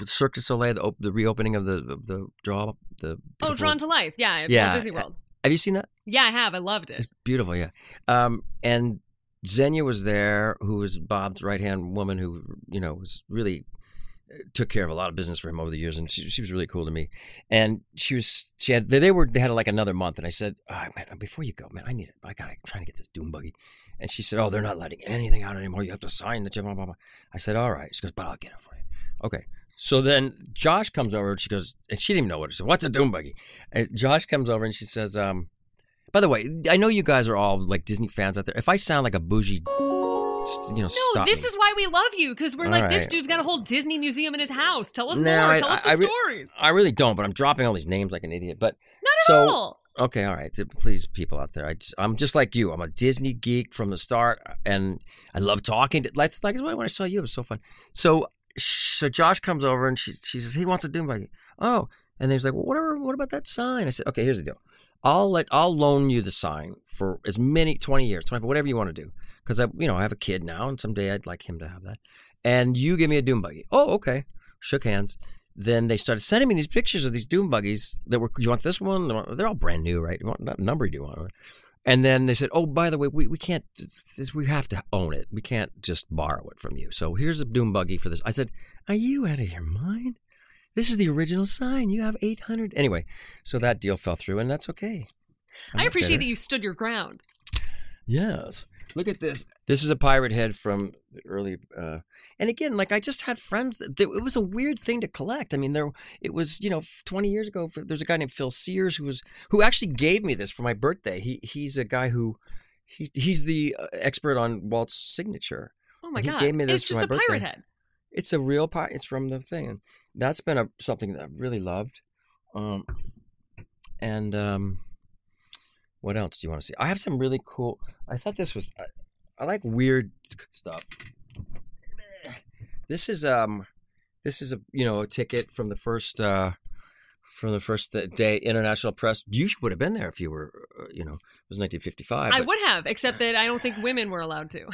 Cirque du Soleil, the, op- the reopening of the of the draw. The Oh, Drawn to Life. Yeah, it's Yeah. Disney World. Have you seen that? Yeah, I have. I loved it. It's beautiful, yeah. Um, and Zenia was there, who was Bob's right hand woman, who you know was really uh, took care of a lot of business for him over the years, and she, she was really cool to me. And she was she had they were they had like another month, and I said, oh, man, before you go, man, I need it. I got to trying to get this doom buggy. And she said, oh, they're not letting anything out anymore. You have to sign the blah blah blah. I said, all right. She goes, but I'll get it for you. Okay. So then Josh comes over and she goes, and she didn't even know what it said. What's a doom buggy? And Josh comes over and she says, um, by the way, I know you guys are all like Disney fans out there. If I sound like a bougie, you know, No, this me. is why we love you because we're All like, this dude's got a whole Disney museum in his house. Tell us No, more. I- Tell us the I- I re- stories. I really don't, but I'm dropping all these names like an idiot. But Not at so all. okay, all right, please, people out there, I just, I'm just like you. I'm a Disney geek from the start, and I love talking. To, like, like when I saw you, it was so fun. So, so Josh comes over and she, she says he wants a doom buggy. Oh, and he's like, well, whatever. What about that sign? I said, okay, here's the deal. I'll let I'll loan you the sign for as many twenty years, twenty whatever you want to do, because I you know I have a kid now, and someday I'd like him to have that. And you give me a doom buggy. Oh, okay. Shook hands. Then they started sending me these pictures of these doom buggies that were. You want this one? They're all brand new, right? What number do you want? And then they said, "Oh, by the way, we, we can't. This, we have to own it. We can't just borrow it from you. So here's a doom buggy for this." I said, "Are you out of your mind? This is the original sign. You have 800." Anyway, so that deal fell through, and that's okay. I'm I appreciate bitter. that you stood your ground. Yes. Look at this. This is a pirate head from the early. Uh, and again, like I just had friends. That, it was a weird thing to collect. I mean, there it was. You know, twenty years ago, there's a guy named Phil Sears who was who actually gave me this for my birthday. He he's a guy who he, he's the uh, expert on Walt's signature. Oh my He god! gave me this it's for just my a pirate head. It's a real pirate. It's from the thing. And that's been a something that I've really loved. Um, and um, what else do you want to see? I have some really cool. I thought this was. I, I like weird stuff. This is um, this is a you know a ticket from the first uh, from the first day international press. You would have been there if you were uh, you know it was 1955. I but- would have, except that I don't think women were allowed to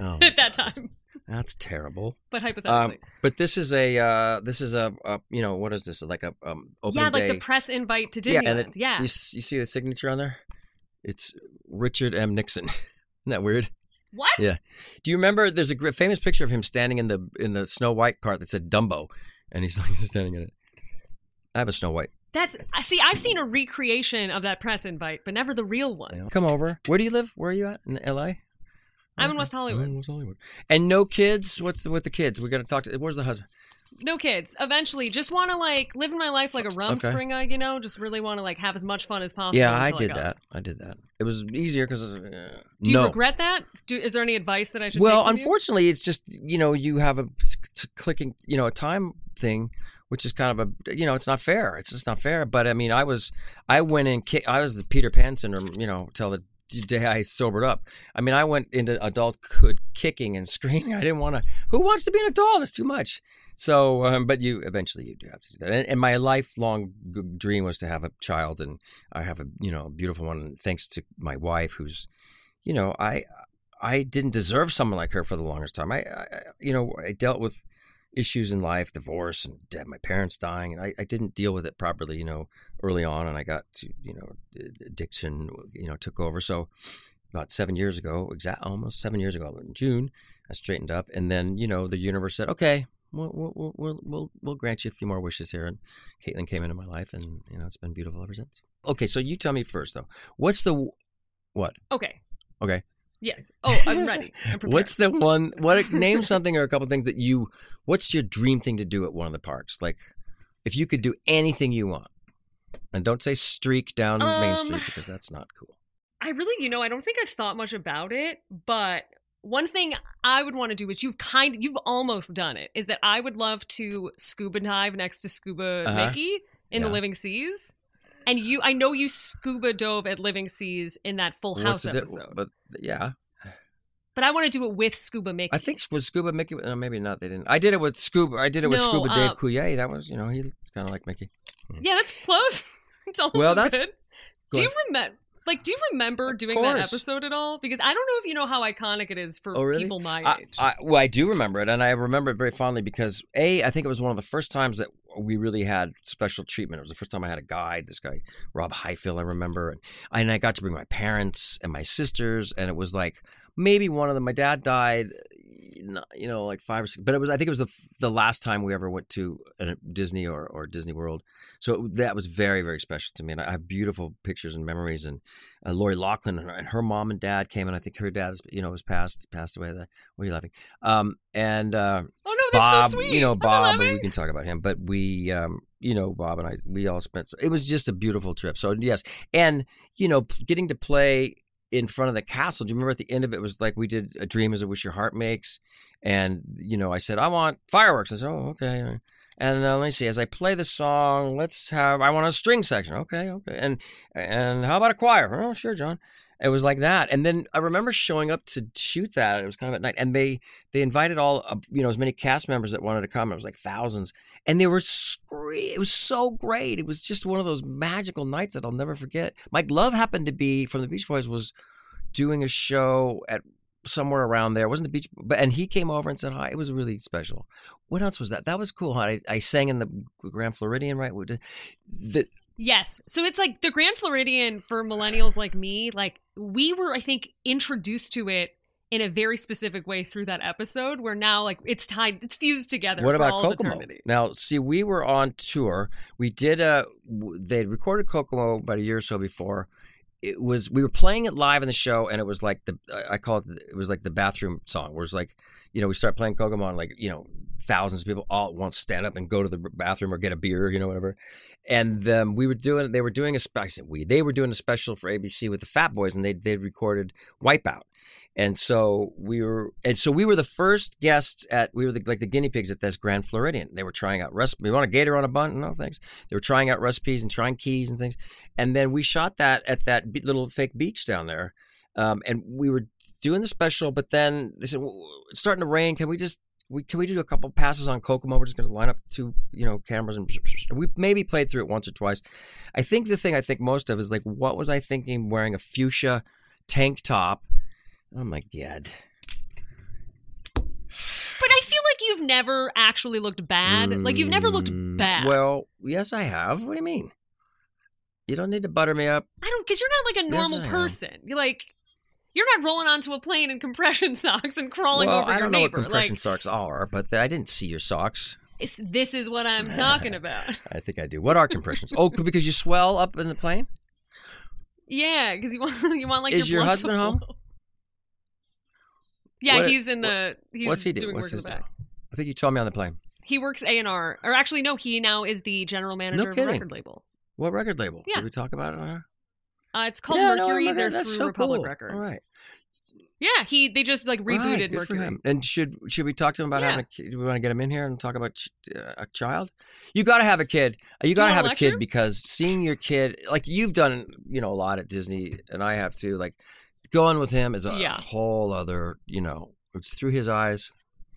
Oh, at that time. That's terrible. But Um, hypothetically, but this is a uh, this is a, a you know what is this like a um, opening yeah, like day? the press invite to yeah, Disneyland. and it, yeah, You, you see the signature on there? It's Richard M. Nixon. Isn't that weird? what? Yeah. Do you remember? There's a famous picture of him standing in the in the Snow White cart that said Dumbo, and he's like standing in it. I have a Snow White. That's I see. I've seen a recreation of that press invite, but never the real one. Come over. Where do you live? Where are you at? In L.A. I'm in West Hollywood. in West Hollywood. And no kids. What's the, with the kids? We got to talk to. Where's the husband? No kids. Eventually, just want to like live in my life like a rumspringa. You know, just really want to like have as much fun as possible. Yeah, I until did go. that. I did that. It was easier because. Uh, Do you no. regret that? Do is there any advice that I should? Well, take from you? unfortunately, it's just you know you have a t- clicking you know a time thing, which is kind of a you know it's not fair. It's just not fair. But I mean, I was I went in. ki- I was the Peter Pan syndrome. You know, till the day I sobered up. I mean, I went into adulthood kicking and screaming. I didn't want to. Who wants to be an adult? It's too much. So, um, but you eventually you do have to do that. And, and my lifelong dream was to have a child, and I have a you know beautiful one. Thanks to my wife, who's you know I I didn't deserve someone like her for the longest time. I I- you know, I dealt with issues in life, divorce and my parents dying, and I, I didn't deal with it properly, you know, early on, and I got to, you know, addiction, you know, took over. So about seven years ago, exact almost seven years ago in June, I straightened up, and then you know the universe said, okay. We'll, we'll, we'll, we'll, we'll grant you a few more wishes here. And Caitlin came into my life, and you know it's been beautiful ever since. Okay, so you tell me first though, what's the what? Okay. Okay, Yes. Oh, I'm ready. I'm. What's the one? What name something or a couple things that you? What's your dream thing to do at one of the parks? Like, if you could do anything you want, and don't say streak down Main Um, Street because that's not cool. I really, you know, I don't think I've thought much about it, but one thing I would want to do, which you've kind, you've almost done it, is that I would love to scuba dive next to Scuba Uh-huh. Mickey in the Living Seas. And you, I know you scuba dove at Living Seas in that Full House di- episode, But yeah, but I want to do it with Scuba Mickey. I think was Scuba Mickey. No, maybe not. They didn't. I did it with Scuba. I did it with No, Scuba uh, Dave Coulier. That was, you know, he's kind of like Mickey. yeah, that's close. it's almost Well, that's- good. Go Do you remember? Like, do you remember Of doing that episode at all? Because I don't know if you know how iconic it is for Oh, really? people my I, age. I, well, I do remember it, and I remember it very fondly because a, I think it was one of the first times that we really had special treatment. It was the first time I had a guide. This guy Rob Highfield, I remember, and, and I got to bring my parents and my sisters, and it was like maybe one of them. My dad died, you know, like five or six, but it was I think it was the the last time we ever went to a Disney or, or Disney World. So it, that was very very special to me, and I have beautiful pictures and memories. And uh, Lori Loughlin and her, and her mom and dad came, and I think her dad is you know was passed passed away. that What are you laughing? Um, and uh, oh no, that's Bob, so sweet. you know Bob, we can talk about him, but we, um, you know, Bob and I, we all spent. It was just a beautiful trip. So yes, and you know, getting to play in front of the castle. Do you remember at the end of it was like we did a dream as a wish your heart makes, and you know, I said I want fireworks. I said, oh, okay. And uh, let me see. As I play the song, let's have. I want a string section. Okay, okay. And and how about a choir? Oh, sure, John. It was like that, and then I remember showing up to shoot that. It was kind of at night, and they they invited all uh, you know as many cast members that wanted to come. It was like thousands, and they were It was so great. It was just one of those magical nights that I'll never forget. Mike Love happened to be from the Beach Boys was doing a show at somewhere around there. It wasn't the beach, but and he came over and said hi. It was really special. What else was that? That was cool. Huh? I, I sang in the Grand Floridian, right? The, Yes. So it's like the Grand Floridian for millennials like me, like we were, I think, introduced to it in a very specific way through that episode where now like it's tied it's fused together What about Kokomo? Now, see, we were on tour. We did a. They recorded Kokomo about a year or so before, it was we were playing it live in the show, and it was like the I call it the, it was like the bathroom song, where it's like you know we start playing Kokomo, and like you know thousands of people all at once stand up and go to the bathroom or get a beer, you know whatever. And um, we were doing they were doing a spe- I said we they were doing a special for ABC with the Fat Boys, and they they recorded Wipeout. And so we were, and so we were the first guests at. We were the, like the guinea pigs at this Grand Floridian. They were trying out recipes. We want a gator on a bun? No thanks. They were trying out recipes and trying keys and things. And then we shot that at that little fake beach down there. Um, and we were doing the special, but then they said well, it's starting to rain. Can we just we can we do a couple passes on Kokomo? We're just going to line up two you know cameras and we maybe played through it once or twice. I think the thing I think most of is like what was I thinking wearing a fuchsia tank top? Oh my god. But I feel like you've never actually looked bad. Like you've never looked Mm, bad. Well, yes, I have. What do you mean? You don't need to butter me up. I don't because you're not like a normal am. person. You're like you're not rolling onto a plane in compression socks and crawling well, over I your don't know neighbor. what compression Like socks are, but I didn't see your socks. this is what I'm talking about. I think I do. What are compressions? oh, because you swell up in the plane. Yeah, because you want you want like Is your, your blood husband to home? Yeah, What- he's in the. He's What's he do? doing What's work in his the deal? back. I think you told me on the plane. He works A and R, or actually, no, he now is the general manager of a record label. What record label? Yeah. Did we talk about it? Uh, it's called Yeah, no, Mercury. Mercury, They're that's through so Republic cool. Records. All right. Yeah, he they just like rebooted Right, Mercury. And should should we talk to him about Yeah. having a kid? Do we want to get him in here and talk about ch- uh, a child? You got to have a kid. You got to have a kid because seeing your kid, like you've done, you know, a lot at Disney, and I have too. Like going with him is a Yeah. whole other, you know, it's through his eyes.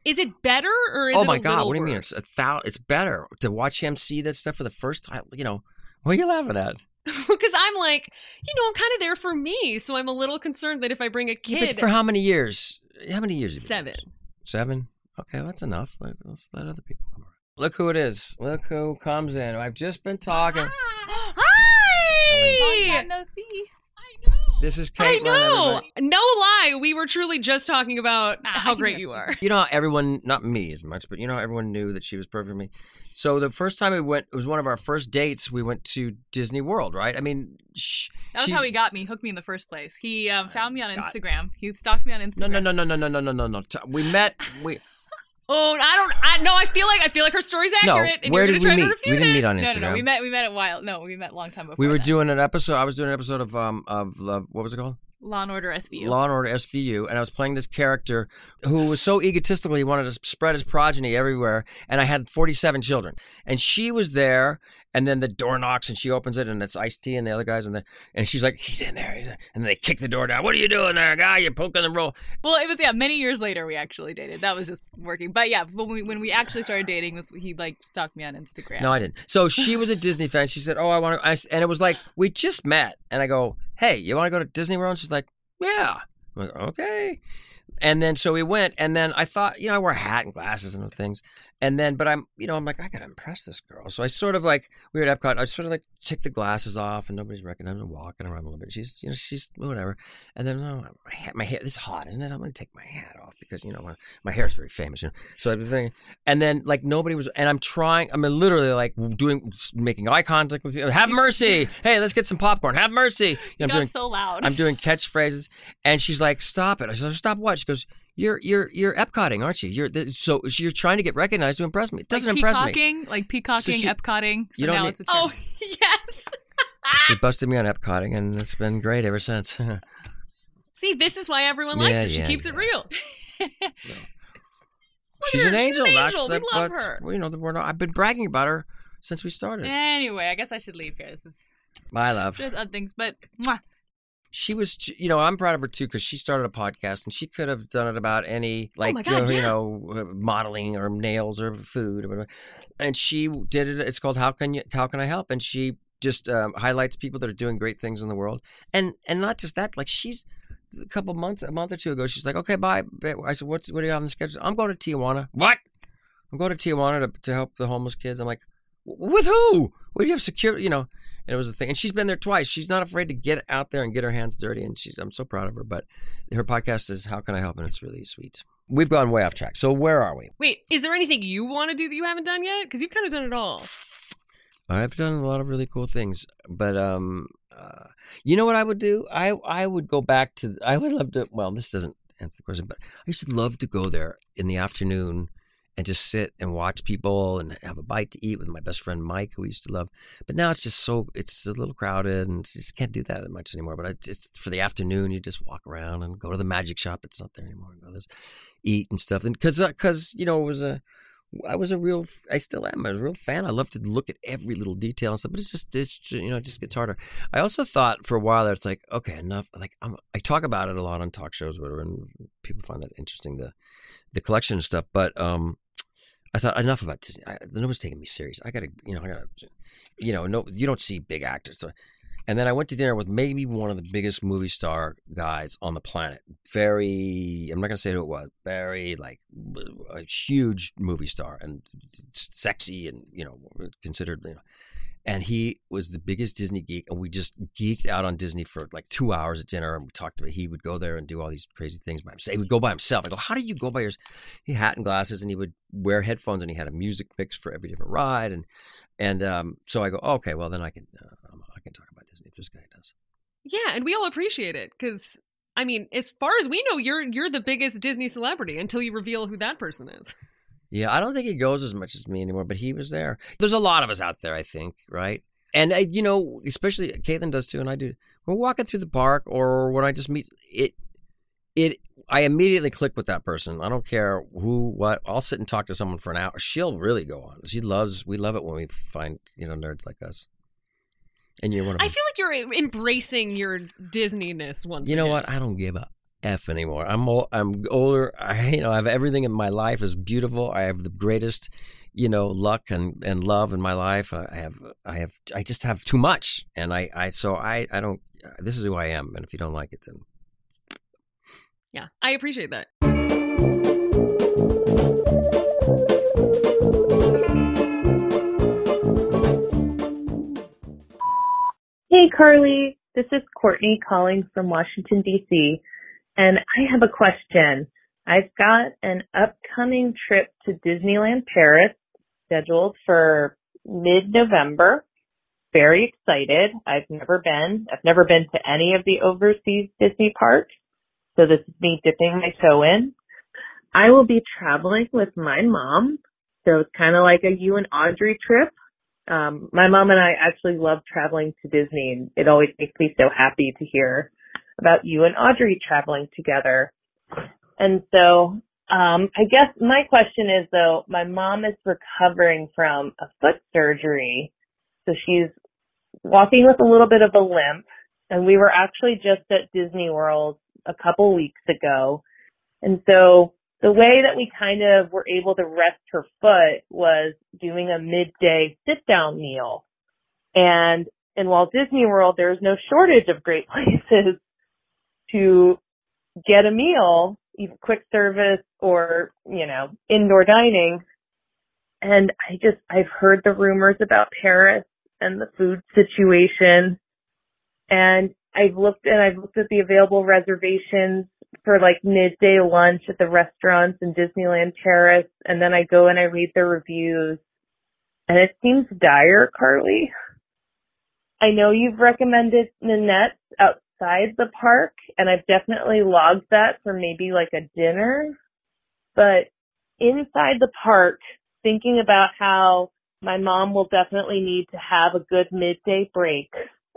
Is it better or is it? oh my god, what do you mean? It's a thou- It's better to watch him see that stuff for the first time. You know, what are you laughing at? Because I'm like, you know, I'm kind of there for me, so I'm a little concerned that if I bring a Yeah, kid, but for how many years? How many years? have you seven. doing? Seven. Okay, well, that's enough. Let, let's let other people come around. Look who it is. Look who comes in. I've just been talking. Ah! Hi. Oh, no see. This is Kate. I Caitlin. know. everybody. No lie. We were truly just talking about Nah, how great you are. You know, everyone, not me as much, but you know, everyone knew that she was perfect for me. So the first time we went, it was one of our first dates. We went to Disney World, right? I mean, sh- That was she- how he got me, hooked me in the first place. He um, found me on God. Instagram. He stalked me on Instagram. no, no, no, no, no, no, no, no, no. We met. We Oh, I don't. I no. I feel like I feel like her story's no. accurate. and Where you're did gonna we try meet? To refute We didn't it. meet on No, Instagram. no, no. We met. We met a while. No, we met a long time before. We were that. doing an episode. I was doing an episode of um of uh, what was it called? Law and Order SVU. Law and Order SVU, and I was playing this character who was so egotistical he wanted to spread his progeny everywhere. And I had 47 children, and she was there. And then the door knocks, and she opens it, and it's Ice T and the other guys, and the and she's like, "He's in there." He's in. And then they kick the door down. What are you doing there, guy? You're poking the roll. well, it was yeah. Many years later, we actually dated. That was just working. But yeah, when we when we actually started dating, was he like stalked me on Instagram? No, I didn't. So she was a Disney fan. She said, "Oh, I want to," and it was like we just met, and I go, "Hey, you want to go to Disney World?" She's like, "Yeah." I'm like, "Okay." And then so we went, and then I thought, you know, I wear a hat and glasses and things, and then, but I'm, you know, I'm like, I gotta impress this girl. So I sort of like, we were at Epcot. I sort of like took the glasses off, and nobody's recognizing. I'm walking around a little bit. She's, you know, she's whatever. And then, oh, my, hat, my hair, this is hot, isn't it? I'm gonna take my hat off because you know my, my hair is very famous. You know, so I've been thinking, and then like nobody was, and I'm trying. I'm literally like doing, making eye contact with people. Have mercy. Hey, let's get some popcorn. Have mercy. You know, I'm doing so loud. I'm doing catchphrases, and she's like, "Stop it!" I said, "Stop what?" She goes, "You're you're you're Epcotting, aren't you? You're th- so you're trying to get recognized to impress me. It doesn't like impress me." peacocking, like peacocking, she- epcotting. So you don't now need- it's a term. Oh yes. She busted me on Epcotting, and it's been great ever since. See, this is why everyone likes Yeah, her. She yeah, keeps it yeah. real. she's her. an She's an angel. angel. That's We the, love her. well, you know, the word. I've been bragging about her since we started. Anyway, I guess I should leave here. This is My love. just other things, but mwah. She was, you know, I'm proud of her too because she started a podcast and she could have done it about any, like, Oh God, you yeah. know, uh, modeling or nails or food or whatever. And she did it. It's called How Can You? How Can I Help? And she just um, highlights people that are doing great things in the world. And and not just that, like she's a couple months, a month or two ago, she's like, okay, bye. I said, what's what do you have on the schedule? I'm going to Tijuana. What? I'm going to Tijuana to, to help the homeless kids. I'm like, with who? Do you have security? You know, and it was a thing. And she's been there twice. She's not afraid to get out there and get her hands dirty. And she's, I'm so proud of her. But her podcast is How Can I Help? And it's really sweet. We've gone way off track. So where are we? Wait, is there anything you want to do that you haven't done yet? Because you've kind of done it all. I've done a lot of really cool things, but um, uh, you know what I would do? I I would go back to. I would love to. Well, this doesn't answer the question, but I used to love to go there in the afternoon and just sit and watch people and have a bite to eat with my best friend Mike, who we used to love. But now it's just so it's a little crowded and just can't do that much anymore. But I just for the afternoon, you just walk around and go to the magic shop. It's not there anymore. Go just eat and stuff. And because because uh, you know it was a I was a real I still am a real fan. I love to look at every little detail and stuff. But it's just it's you know it just gets harder. I also thought for a while there, it's like okay enough. Like I'm, I talk about it a lot on talk shows, whatever, and people find that interesting the the collection and stuff. But um, I thought enough about Disney. I, nobody's taking me serious. I gotta, you know, I gotta, you know, no, you don't see big actors. So, and then I went to dinner with maybe one of the biggest movie star guys on the planet. Very, I'm not gonna say who it was. Very like a huge movie star and sexy and you know considered you know. And he was the biggest Disney geek, and we just geeked out on Disney for like two hours at dinner. And we talked about he would go there and do all these crazy things by himself. He would go by himself. I go, how do you go by yours? He had hat and glasses, and he would wear headphones, and he had a music mix for every different ride. And and um, so I go, okay, well then I can uh, I can talk about Disney if this guy does. Yeah, and we all appreciate it because I mean, as far as we know, you're you're the biggest Disney celebrity until you reveal who that person is. Yeah, I don't think he goes as much as me anymore, but he was there. There's a lot of us out there, I think, right? And uh, you know, especially Caitlin does too, and I do. We're walking through the park, or when I just meet it, it. I immediately click with that person. I don't care who, what. I'll sit and talk to someone for an hour. She'll really go on. She loves. We love it when we find you know nerds like us. And you're one of I feel like you're embracing your Disneyness once. You know again. what? I don't give a f anymore. I'm old, I'm older. I you know I have everything in my life is beautiful. I have the greatest you know luck and, and love in my life. I have I have I just have too much, and I I so I I don't. This is who I am, and if you don't like it, then Yeah, I appreciate that. Carlye. This is Courtney calling from Washington, D.C. And I have a question. I've got an upcoming trip to Disneyland Paris scheduled for mid-November. Very excited. I've never been. I've never been to any of the overseas Disney parks. So this is me dipping my toe in. I will be traveling with my mom. So it's kind of like a you and Audrey trip um, my mom and I actually love traveling to Disney and it always makes me so happy to hear about you and Audrey traveling together. And so, um, I guess my question is though, my mom is recovering from a foot surgery. So she's walking with a little bit of a limp and we were actually just at Disney World a couple weeks ago. And so the way that we kind of were able to rest her foot was doing a midday sit down meal. And in Walt Disney World, there's no shortage of great places to get a meal, either quick service or, you know, indoor dining. And I just, I've heard the rumors about Paris and the food situation. And I've looked and I've looked at the available reservations for like midday lunch at the restaurants in Disneyland Paris and then I go and I read the reviews and it seems dire, Carlye. I know you've recommended Nanette outside the park and I've definitely logged that for maybe like a dinner, but inside the park, thinking about how my mom will definitely need to have a good midday break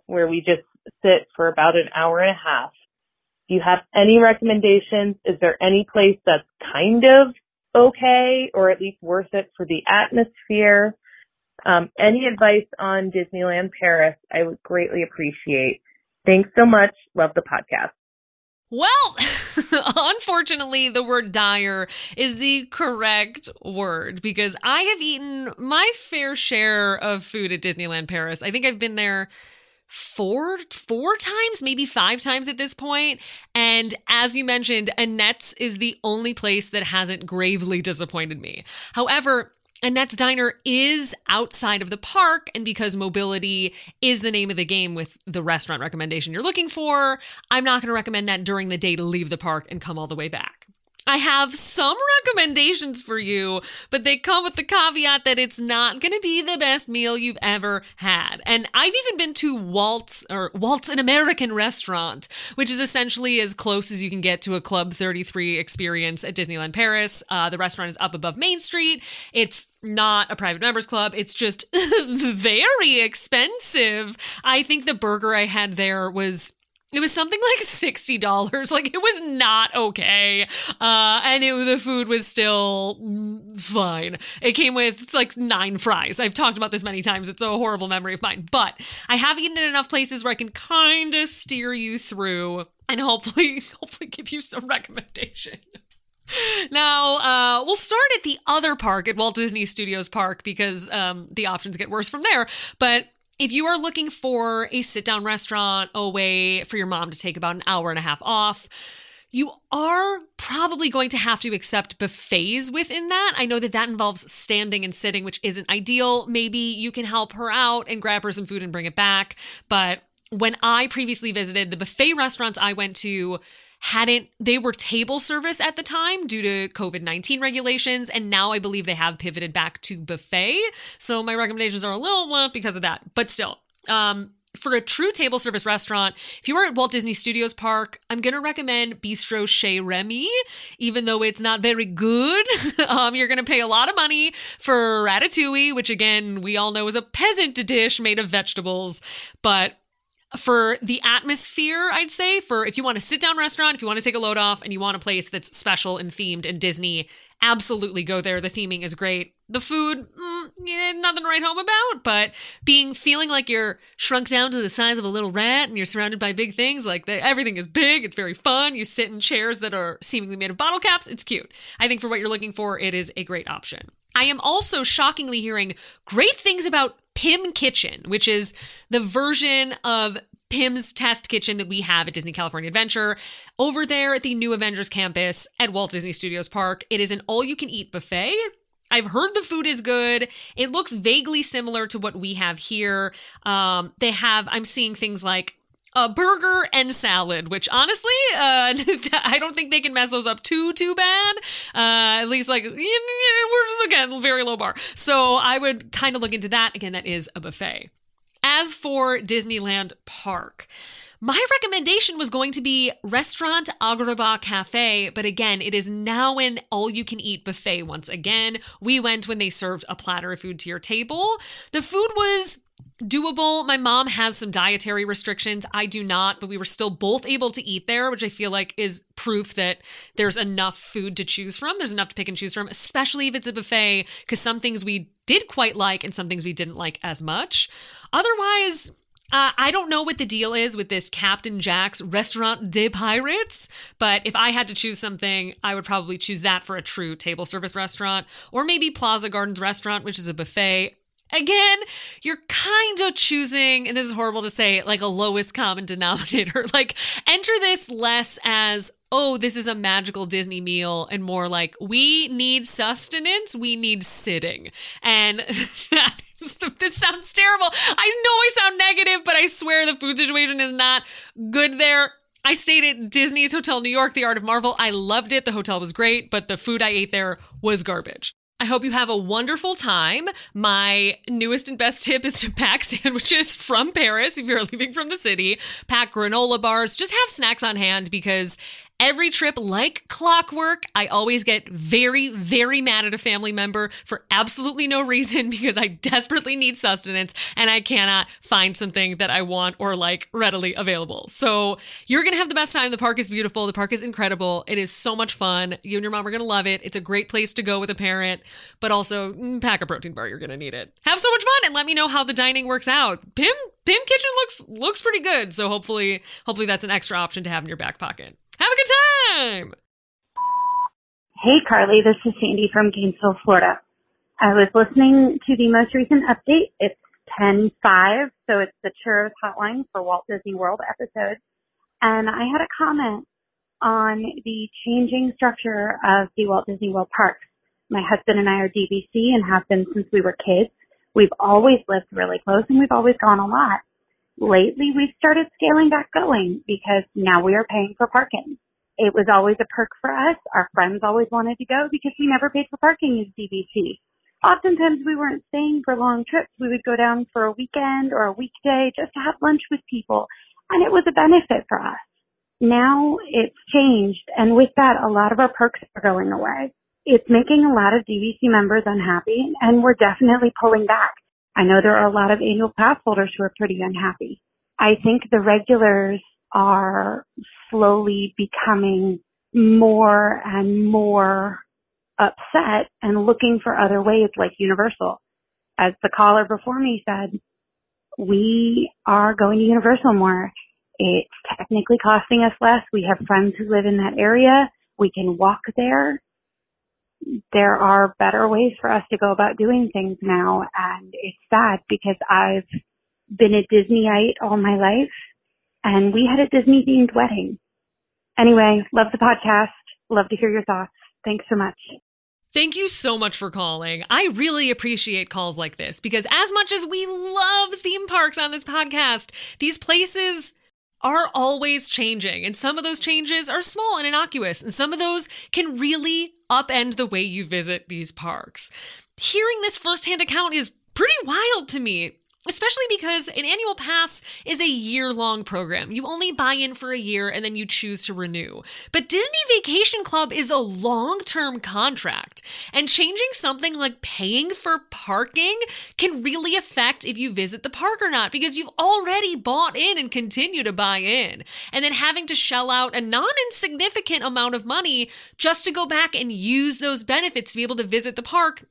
where we just sit for about an hour and a half. Do you have any recommendations? Is there any place that's kind of okay or at least worth it for the atmosphere? Um, any advice on Disneyland Paris, I would greatly appreciate. Thanks so much. Love the podcast. Well, unfortunately, the word dire is the correct word because I have eaten my fair share of food at Disneyland Paris. I think I've been there four four times maybe five times at this point and as you mentioned Annette's is the only place that hasn't gravely disappointed me however Annette's Diner is outside of the park, and because mobility is the name of the game with the restaurant recommendation you're looking for, I'm not going to recommend that during the day to leave the park and come all the way back. I have some recommendations for you, but they come with the caveat that it's not going to be the best meal you've ever had. And I've even been to Walt's or Walt's an American restaurant, which is essentially as close as you can get to a Club 33 experience at Disneyland Paris. Uh, the restaurant is up above Main Street. It's not a private members club. It's just very expensive. I think the burger I had there was it was something like sixty dollars. Like it was not okay, uh, and it, the food was still fine. It came with like nine fries. I've talked about this many times. It's a horrible memory of mine, but I have eaten in enough places where I can kind of steer you through and hopefully, hopefully, give you some recommendation. Now, uh, we'll start at the other park at Walt Disney Studios Park because um, the options get worse from there. But if you are looking for a sit down restaurant away for your mom to take about an hour and a half off, you are probably going to have to accept buffets within that. I know that that involves standing and sitting, which isn't ideal. Maybe you can help her out and grab her some food and bring it back. But when I previously visited the buffet restaurants I went to, hadn't they were table service at the time due to COVID-19 regulations and now I believe they have pivoted back to buffet. So my recommendations are a little blah because of that. But still, um for a true table service restaurant, if you are at Walt Disney Studios Park, I'm gonna recommend Bistro Chez Remy, even though it's not very good. um, you're gonna pay a lot of money for ratatouille, which again we all know is a peasant dish made of vegetables, but for the atmosphere, I'd say, for if you want a sit down restaurant, if you want to take a load off and you want a place that's special and themed and Disney, absolutely go there. The theming is great. The food, mm, yeah, nothing to write home about, but being feeling like you're shrunk down to the size of a little rat and you're surrounded by big things, like the, everything is big, it's very fun. You sit in chairs that are seemingly made of bottle caps. It's cute. I think for what you're looking for, it is a great option. I am also shockingly hearing great things about Pym Kitchen, which is the version of Pym's test kitchen that we have at Disney California Adventure. Over there at the new Avengers campus at Walt Disney Studios Park, it is an all you can eat buffet. I've heard the food is good. It looks vaguely similar to what we have here. Um, they have, I'm seeing things like a burger and salad, which honestly, uh, I don't think they can mess those up too, too bad. Uh, at least like, we're again, very low bar. So I would kind of look into that. Again, that is a buffet. As for Disneyland Park, my recommendation was going to be Restaurant Agrabah Cafe, but again, it is now an all you can eat buffet once again. We went when they served a platter of food to your table. The food was doable. My mom has some dietary restrictions. I do not, but we were still both able to eat there, which I feel like is proof that there's enough food to choose from. There's enough to pick and choose from, especially if it's a buffet, because some things we did quite like and some things we didn't like as much. Otherwise, uh, I don't know what the deal is with this Captain Jack's Restaurant des Pirates, but if I had to choose something, I would probably choose that for a true table service restaurant, or maybe Plaza Gardens Restaurant, which is a buffet. Again, you're kind of choosing, and this is horrible to say, like a lowest common denominator. Like, enter this less as, oh, this is a magical Disney meal, and more like, we need sustenance, we need sitting. And that is, this sounds terrible. I know I sound negative, but I swear the food situation is not good there. I stayed at Disney's Hotel New York, The Art of Marvel. I loved it. The hotel was great, but the food I ate there was garbage. I hope you have a wonderful time. My newest and best tip is to pack sandwiches from Paris if you're leaving from the city. Pack granola bars. Just have snacks on hand because Every trip, like clockwork, I always get very, very mad at a family member for absolutely no reason because I desperately need sustenance and I cannot find something that I want or like readily available. So you're going to have the best time. The park is beautiful. The park is incredible. It is so much fun. You and your mom are going to love it. It's a great place to go with a parent, but also mm, pack a protein bar. You're going to need it. Have so much fun and let me know how the dining works out. Pym Pym Kitchen looks looks pretty good. So hopefully hopefully that's an extra option to have in your back pocket. Have a good time. Hey, Carlye, this is Sandy from Gainesville, Florida. I was listening to the most recent update. It's 10.5, so it's the Churros Hotline for Walt Disney World episode. And I had a comment on the changing structure of the Walt Disney World parks. My husband and I are DVC and have been since we were kids. We've always lived really close and we've always gone a lot. Lately, we've started scaling back going because now we are paying for parking. It was always a perk for us. Our friends always wanted to go because we never paid for parking as DVC. Oftentimes we weren't staying for long trips. We would go down for a weekend or a weekday just to have lunch with people. And it was a benefit for us. Now it's changed. And with that, a lot of our perks are going away. It's making a lot of DVC members unhappy and we're definitely pulling back. I know there are a lot of annual pass holders who are pretty unhappy. I think the regulars are slowly becoming more and more upset and looking for other ways like Universal. As the caller before me said, we are going to Universal more. It's technically costing us less. We have friends who live in that area. We can walk there. There are better ways for us to go about doing things now. And it's sad because I've been a Disneyite all my life and we had a Disney themed wedding. Anyway, love the podcast. Love to hear your thoughts. Thanks so much. Thank you so much for calling. I really appreciate calls like this because, as much as we love theme parks on this podcast, these places are always changing. And some of those changes are small and innocuous, and some of those can really upend the way you visit these parks. Hearing this firsthand account is pretty wild to me especially because an annual pass is a year long program. You only buy in for a year and then you choose to renew. But Disney Vacation Club is a long term contract, and changing something like paying for parking can really affect if you visit the park or not because you've already bought in and continue to buy in. And then having to shell out a non insignificant amount of money just to go back and use those benefits to be able to visit the park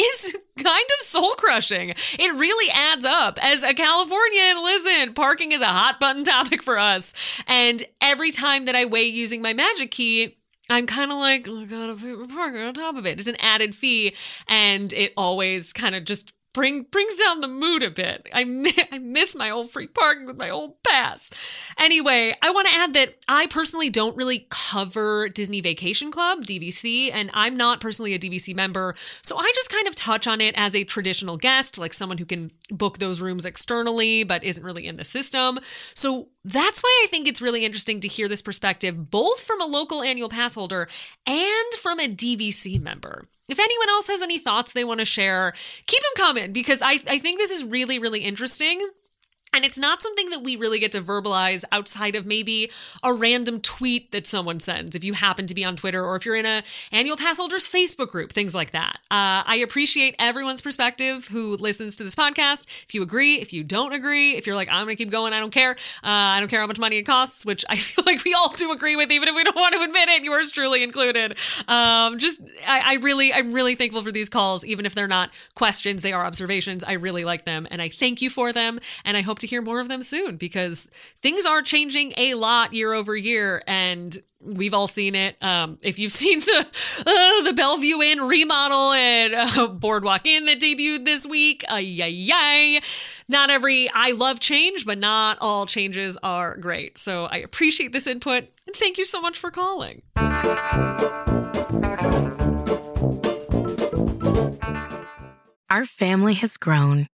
is kind of soul crushing. It really adds up. As a Californian, listen, parking is a hot button topic for us. And every time that I weigh using my magic key, I'm kind of like, oh, I gotta pay for parking on top of it. It's an added fee, and it always kind of just bring brings down the mood a bit. I I miss my old free parking with my old pass. Anyway, I want to add that I personally don't really cover Disney Vacation Club (DVC), and I'm not personally a DVC member, so I just kind of touch on it as a traditional guest, like someone who can book those rooms externally but isn't really in the system. So that's why I think it's really interesting to hear this perspective, both from a local annual pass holder and from a DVC member. If anyone else has any thoughts they want to share, keep them coming because I, I think this is really, really interesting. And it's not something that we really get to verbalize outside of maybe a random tweet that someone sends if you happen to be on Twitter or if you're in a annual pass holders Facebook group, things like that. Uh, I appreciate everyone's perspective who listens to this podcast. If you agree, if you don't agree, if you're like, I'm going to keep going, I don't care. Uh, I don't care how much money it costs, which I feel like we all do agree with, even if we don't want to admit it, yours truly included. Um, just, I, I really, I'm really thankful for these calls, even if they're not questions, they are observations. I really like them and I thank you for them. And I hope to hear more of them soon because things are changing a lot year over year and we've all seen it. Um, if you've seen the uh, the Bellevue Inn remodel and uh, Boardwalk Inn that debuted this week, ay, yay! Not every I love change, but not all changes are great. So I appreciate this input and thank you so much for calling. Our family has grown.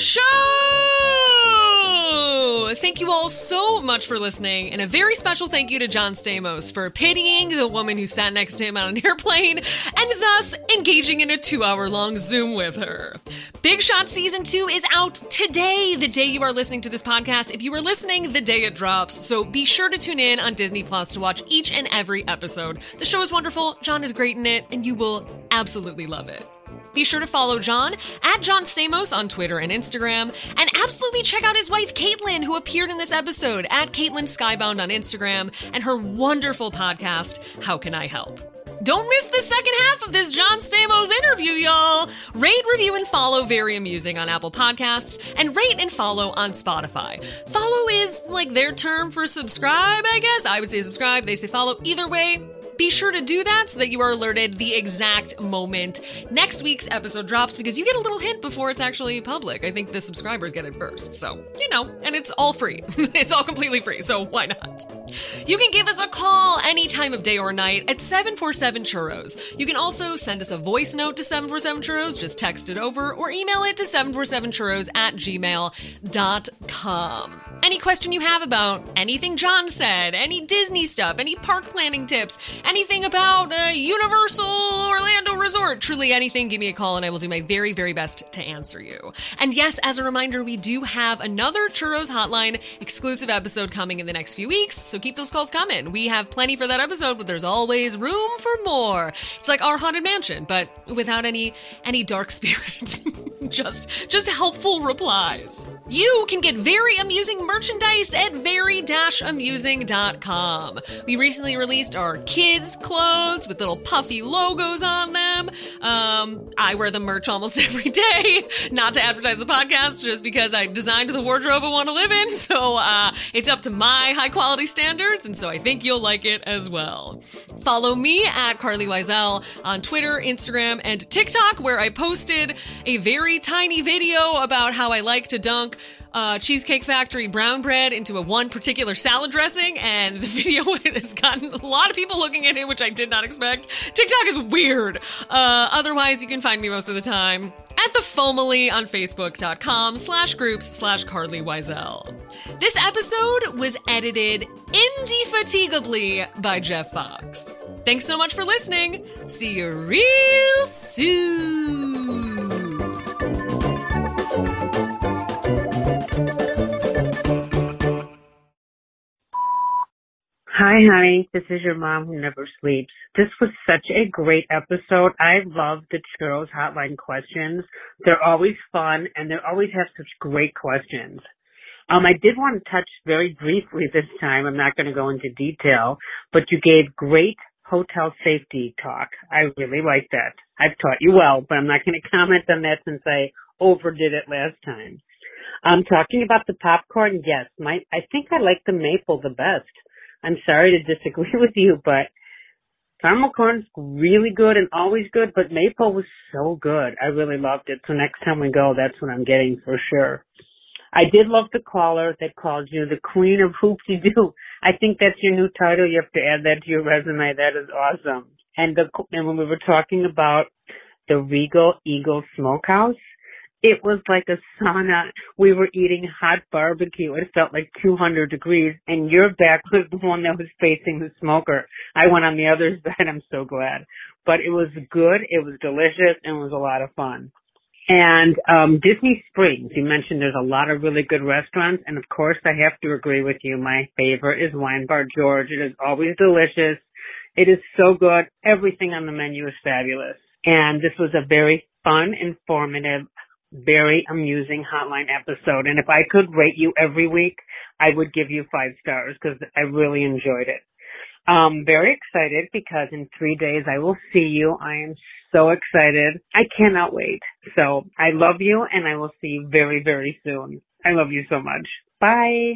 show! thank you all so much for listening, and a very special thank you to John Stamos for pitying the woman who sat next to him on an airplane and thus engaging in a two hour long Zoom with her. Big Shot Season 2 is out today, the day you are listening to this podcast. If you are listening, the day it drops. So be sure to tune in on Disney Plus to watch each and every episode. The show is wonderful, John is great in it, and you will absolutely love it. Be sure to follow John at John Stamos on Twitter and Instagram, and absolutely check out his wife Caitlin, who appeared in this episode at Caitlin Skybound on Instagram, and her wonderful podcast, How Can I Help? Don't miss the second half of this John Stamos interview, y'all. Rate, review, and follow Very Amusing on Apple Podcasts, and rate and follow on Spotify. Follow is like their term for subscribe, I guess. I would say subscribe, they say follow. Either way, be sure to do that so that you are alerted the exact moment next week's episode drops because you get a little hint before it's actually public. I think the subscribers get it first. So, you know, and it's all free. it's all completely free, so why not? You can give us a call any time of day or night at 747 Churros. You can also send us a voice note to 747 Churros, just text it over, or email it to 747churros at gmail.com. Any question you have about anything John said, any Disney stuff, any park planning tips, anything about uh, Universal Orlando Resort, truly anything, give me a call and I will do my very, very best to answer you. And yes, as a reminder, we do have another Churros Hotline exclusive episode coming in the next few weeks, so keep those calls coming. We have plenty for that episode, but there's always room for more. It's like our haunted mansion, but without any any dark spirits. just just helpful replies. You can get very amusing merchandise at very-amusing.com. We recently released our kids clothes with little puffy logos on them. Um, I wear the merch almost every day, not to advertise the podcast, just because I designed the wardrobe I want to live in. So uh, it's up to my high quality standards, and so I think you'll like it as well. Follow me at Carlye Wisel on Twitter, Instagram, and TikTok, where I posted a very tiny video about how I like to dunk uh, Cheesecake Factory brown bread into a one particular salad dressing, and the video has gotten a lot of people looking at it, which I did not expect. TikTok is weird. Uh, otherwise, you can find me most of the time at the Fomily on Facebook.com slash groups slash Carlye Wisel. This episode was edited indefatigably by Jeff Fox. Thanks so much for listening. See you real soon. Hi, honey. This is your mom who never sleeps. This was such a great episode. I love the Churros Hotline questions. They're always fun and they always have such great questions. Um, I did want to touch very briefly this time. I'm not going to go into detail, but you gave great hotel safety talk. I really like that. I've taught you well, but I'm not going to comment on that since I overdid it last time. I'm um, talking about the popcorn, yes, my, I think I like the maple the best. I'm sorry to disagree with you, but caramel corn's really good and always good, but maple was so good. I really loved it. So next time we go, that's what I'm getting for sure. I did love the caller that called you the queen of hoopty doo. I think that's your new title. You have to add that to your resume. That is awesome. And the and when we were talking about the Regal Eagle Smokehouse, it was like a sauna. We were eating hot barbecue. It felt like 200 degrees and your back was the one that was facing the smoker. I went on the other side. I'm so glad. But it was good. It was delicious and it was a lot of fun. And um Disney Springs, you mentioned there's a lot of really good restaurants and of course I have to agree with you. My favorite is Wine Bar George. It is always delicious. It is so good. Everything on the menu is fabulous. And this was a very fun, informative, very amusing hotline episode. And if I could rate you every week, I would give you five stars because I really enjoyed it. Um, very excited because in three days I will see you. I am so excited. I cannot wait. So I love you and I will see you very, very soon. I love you so much. Bye.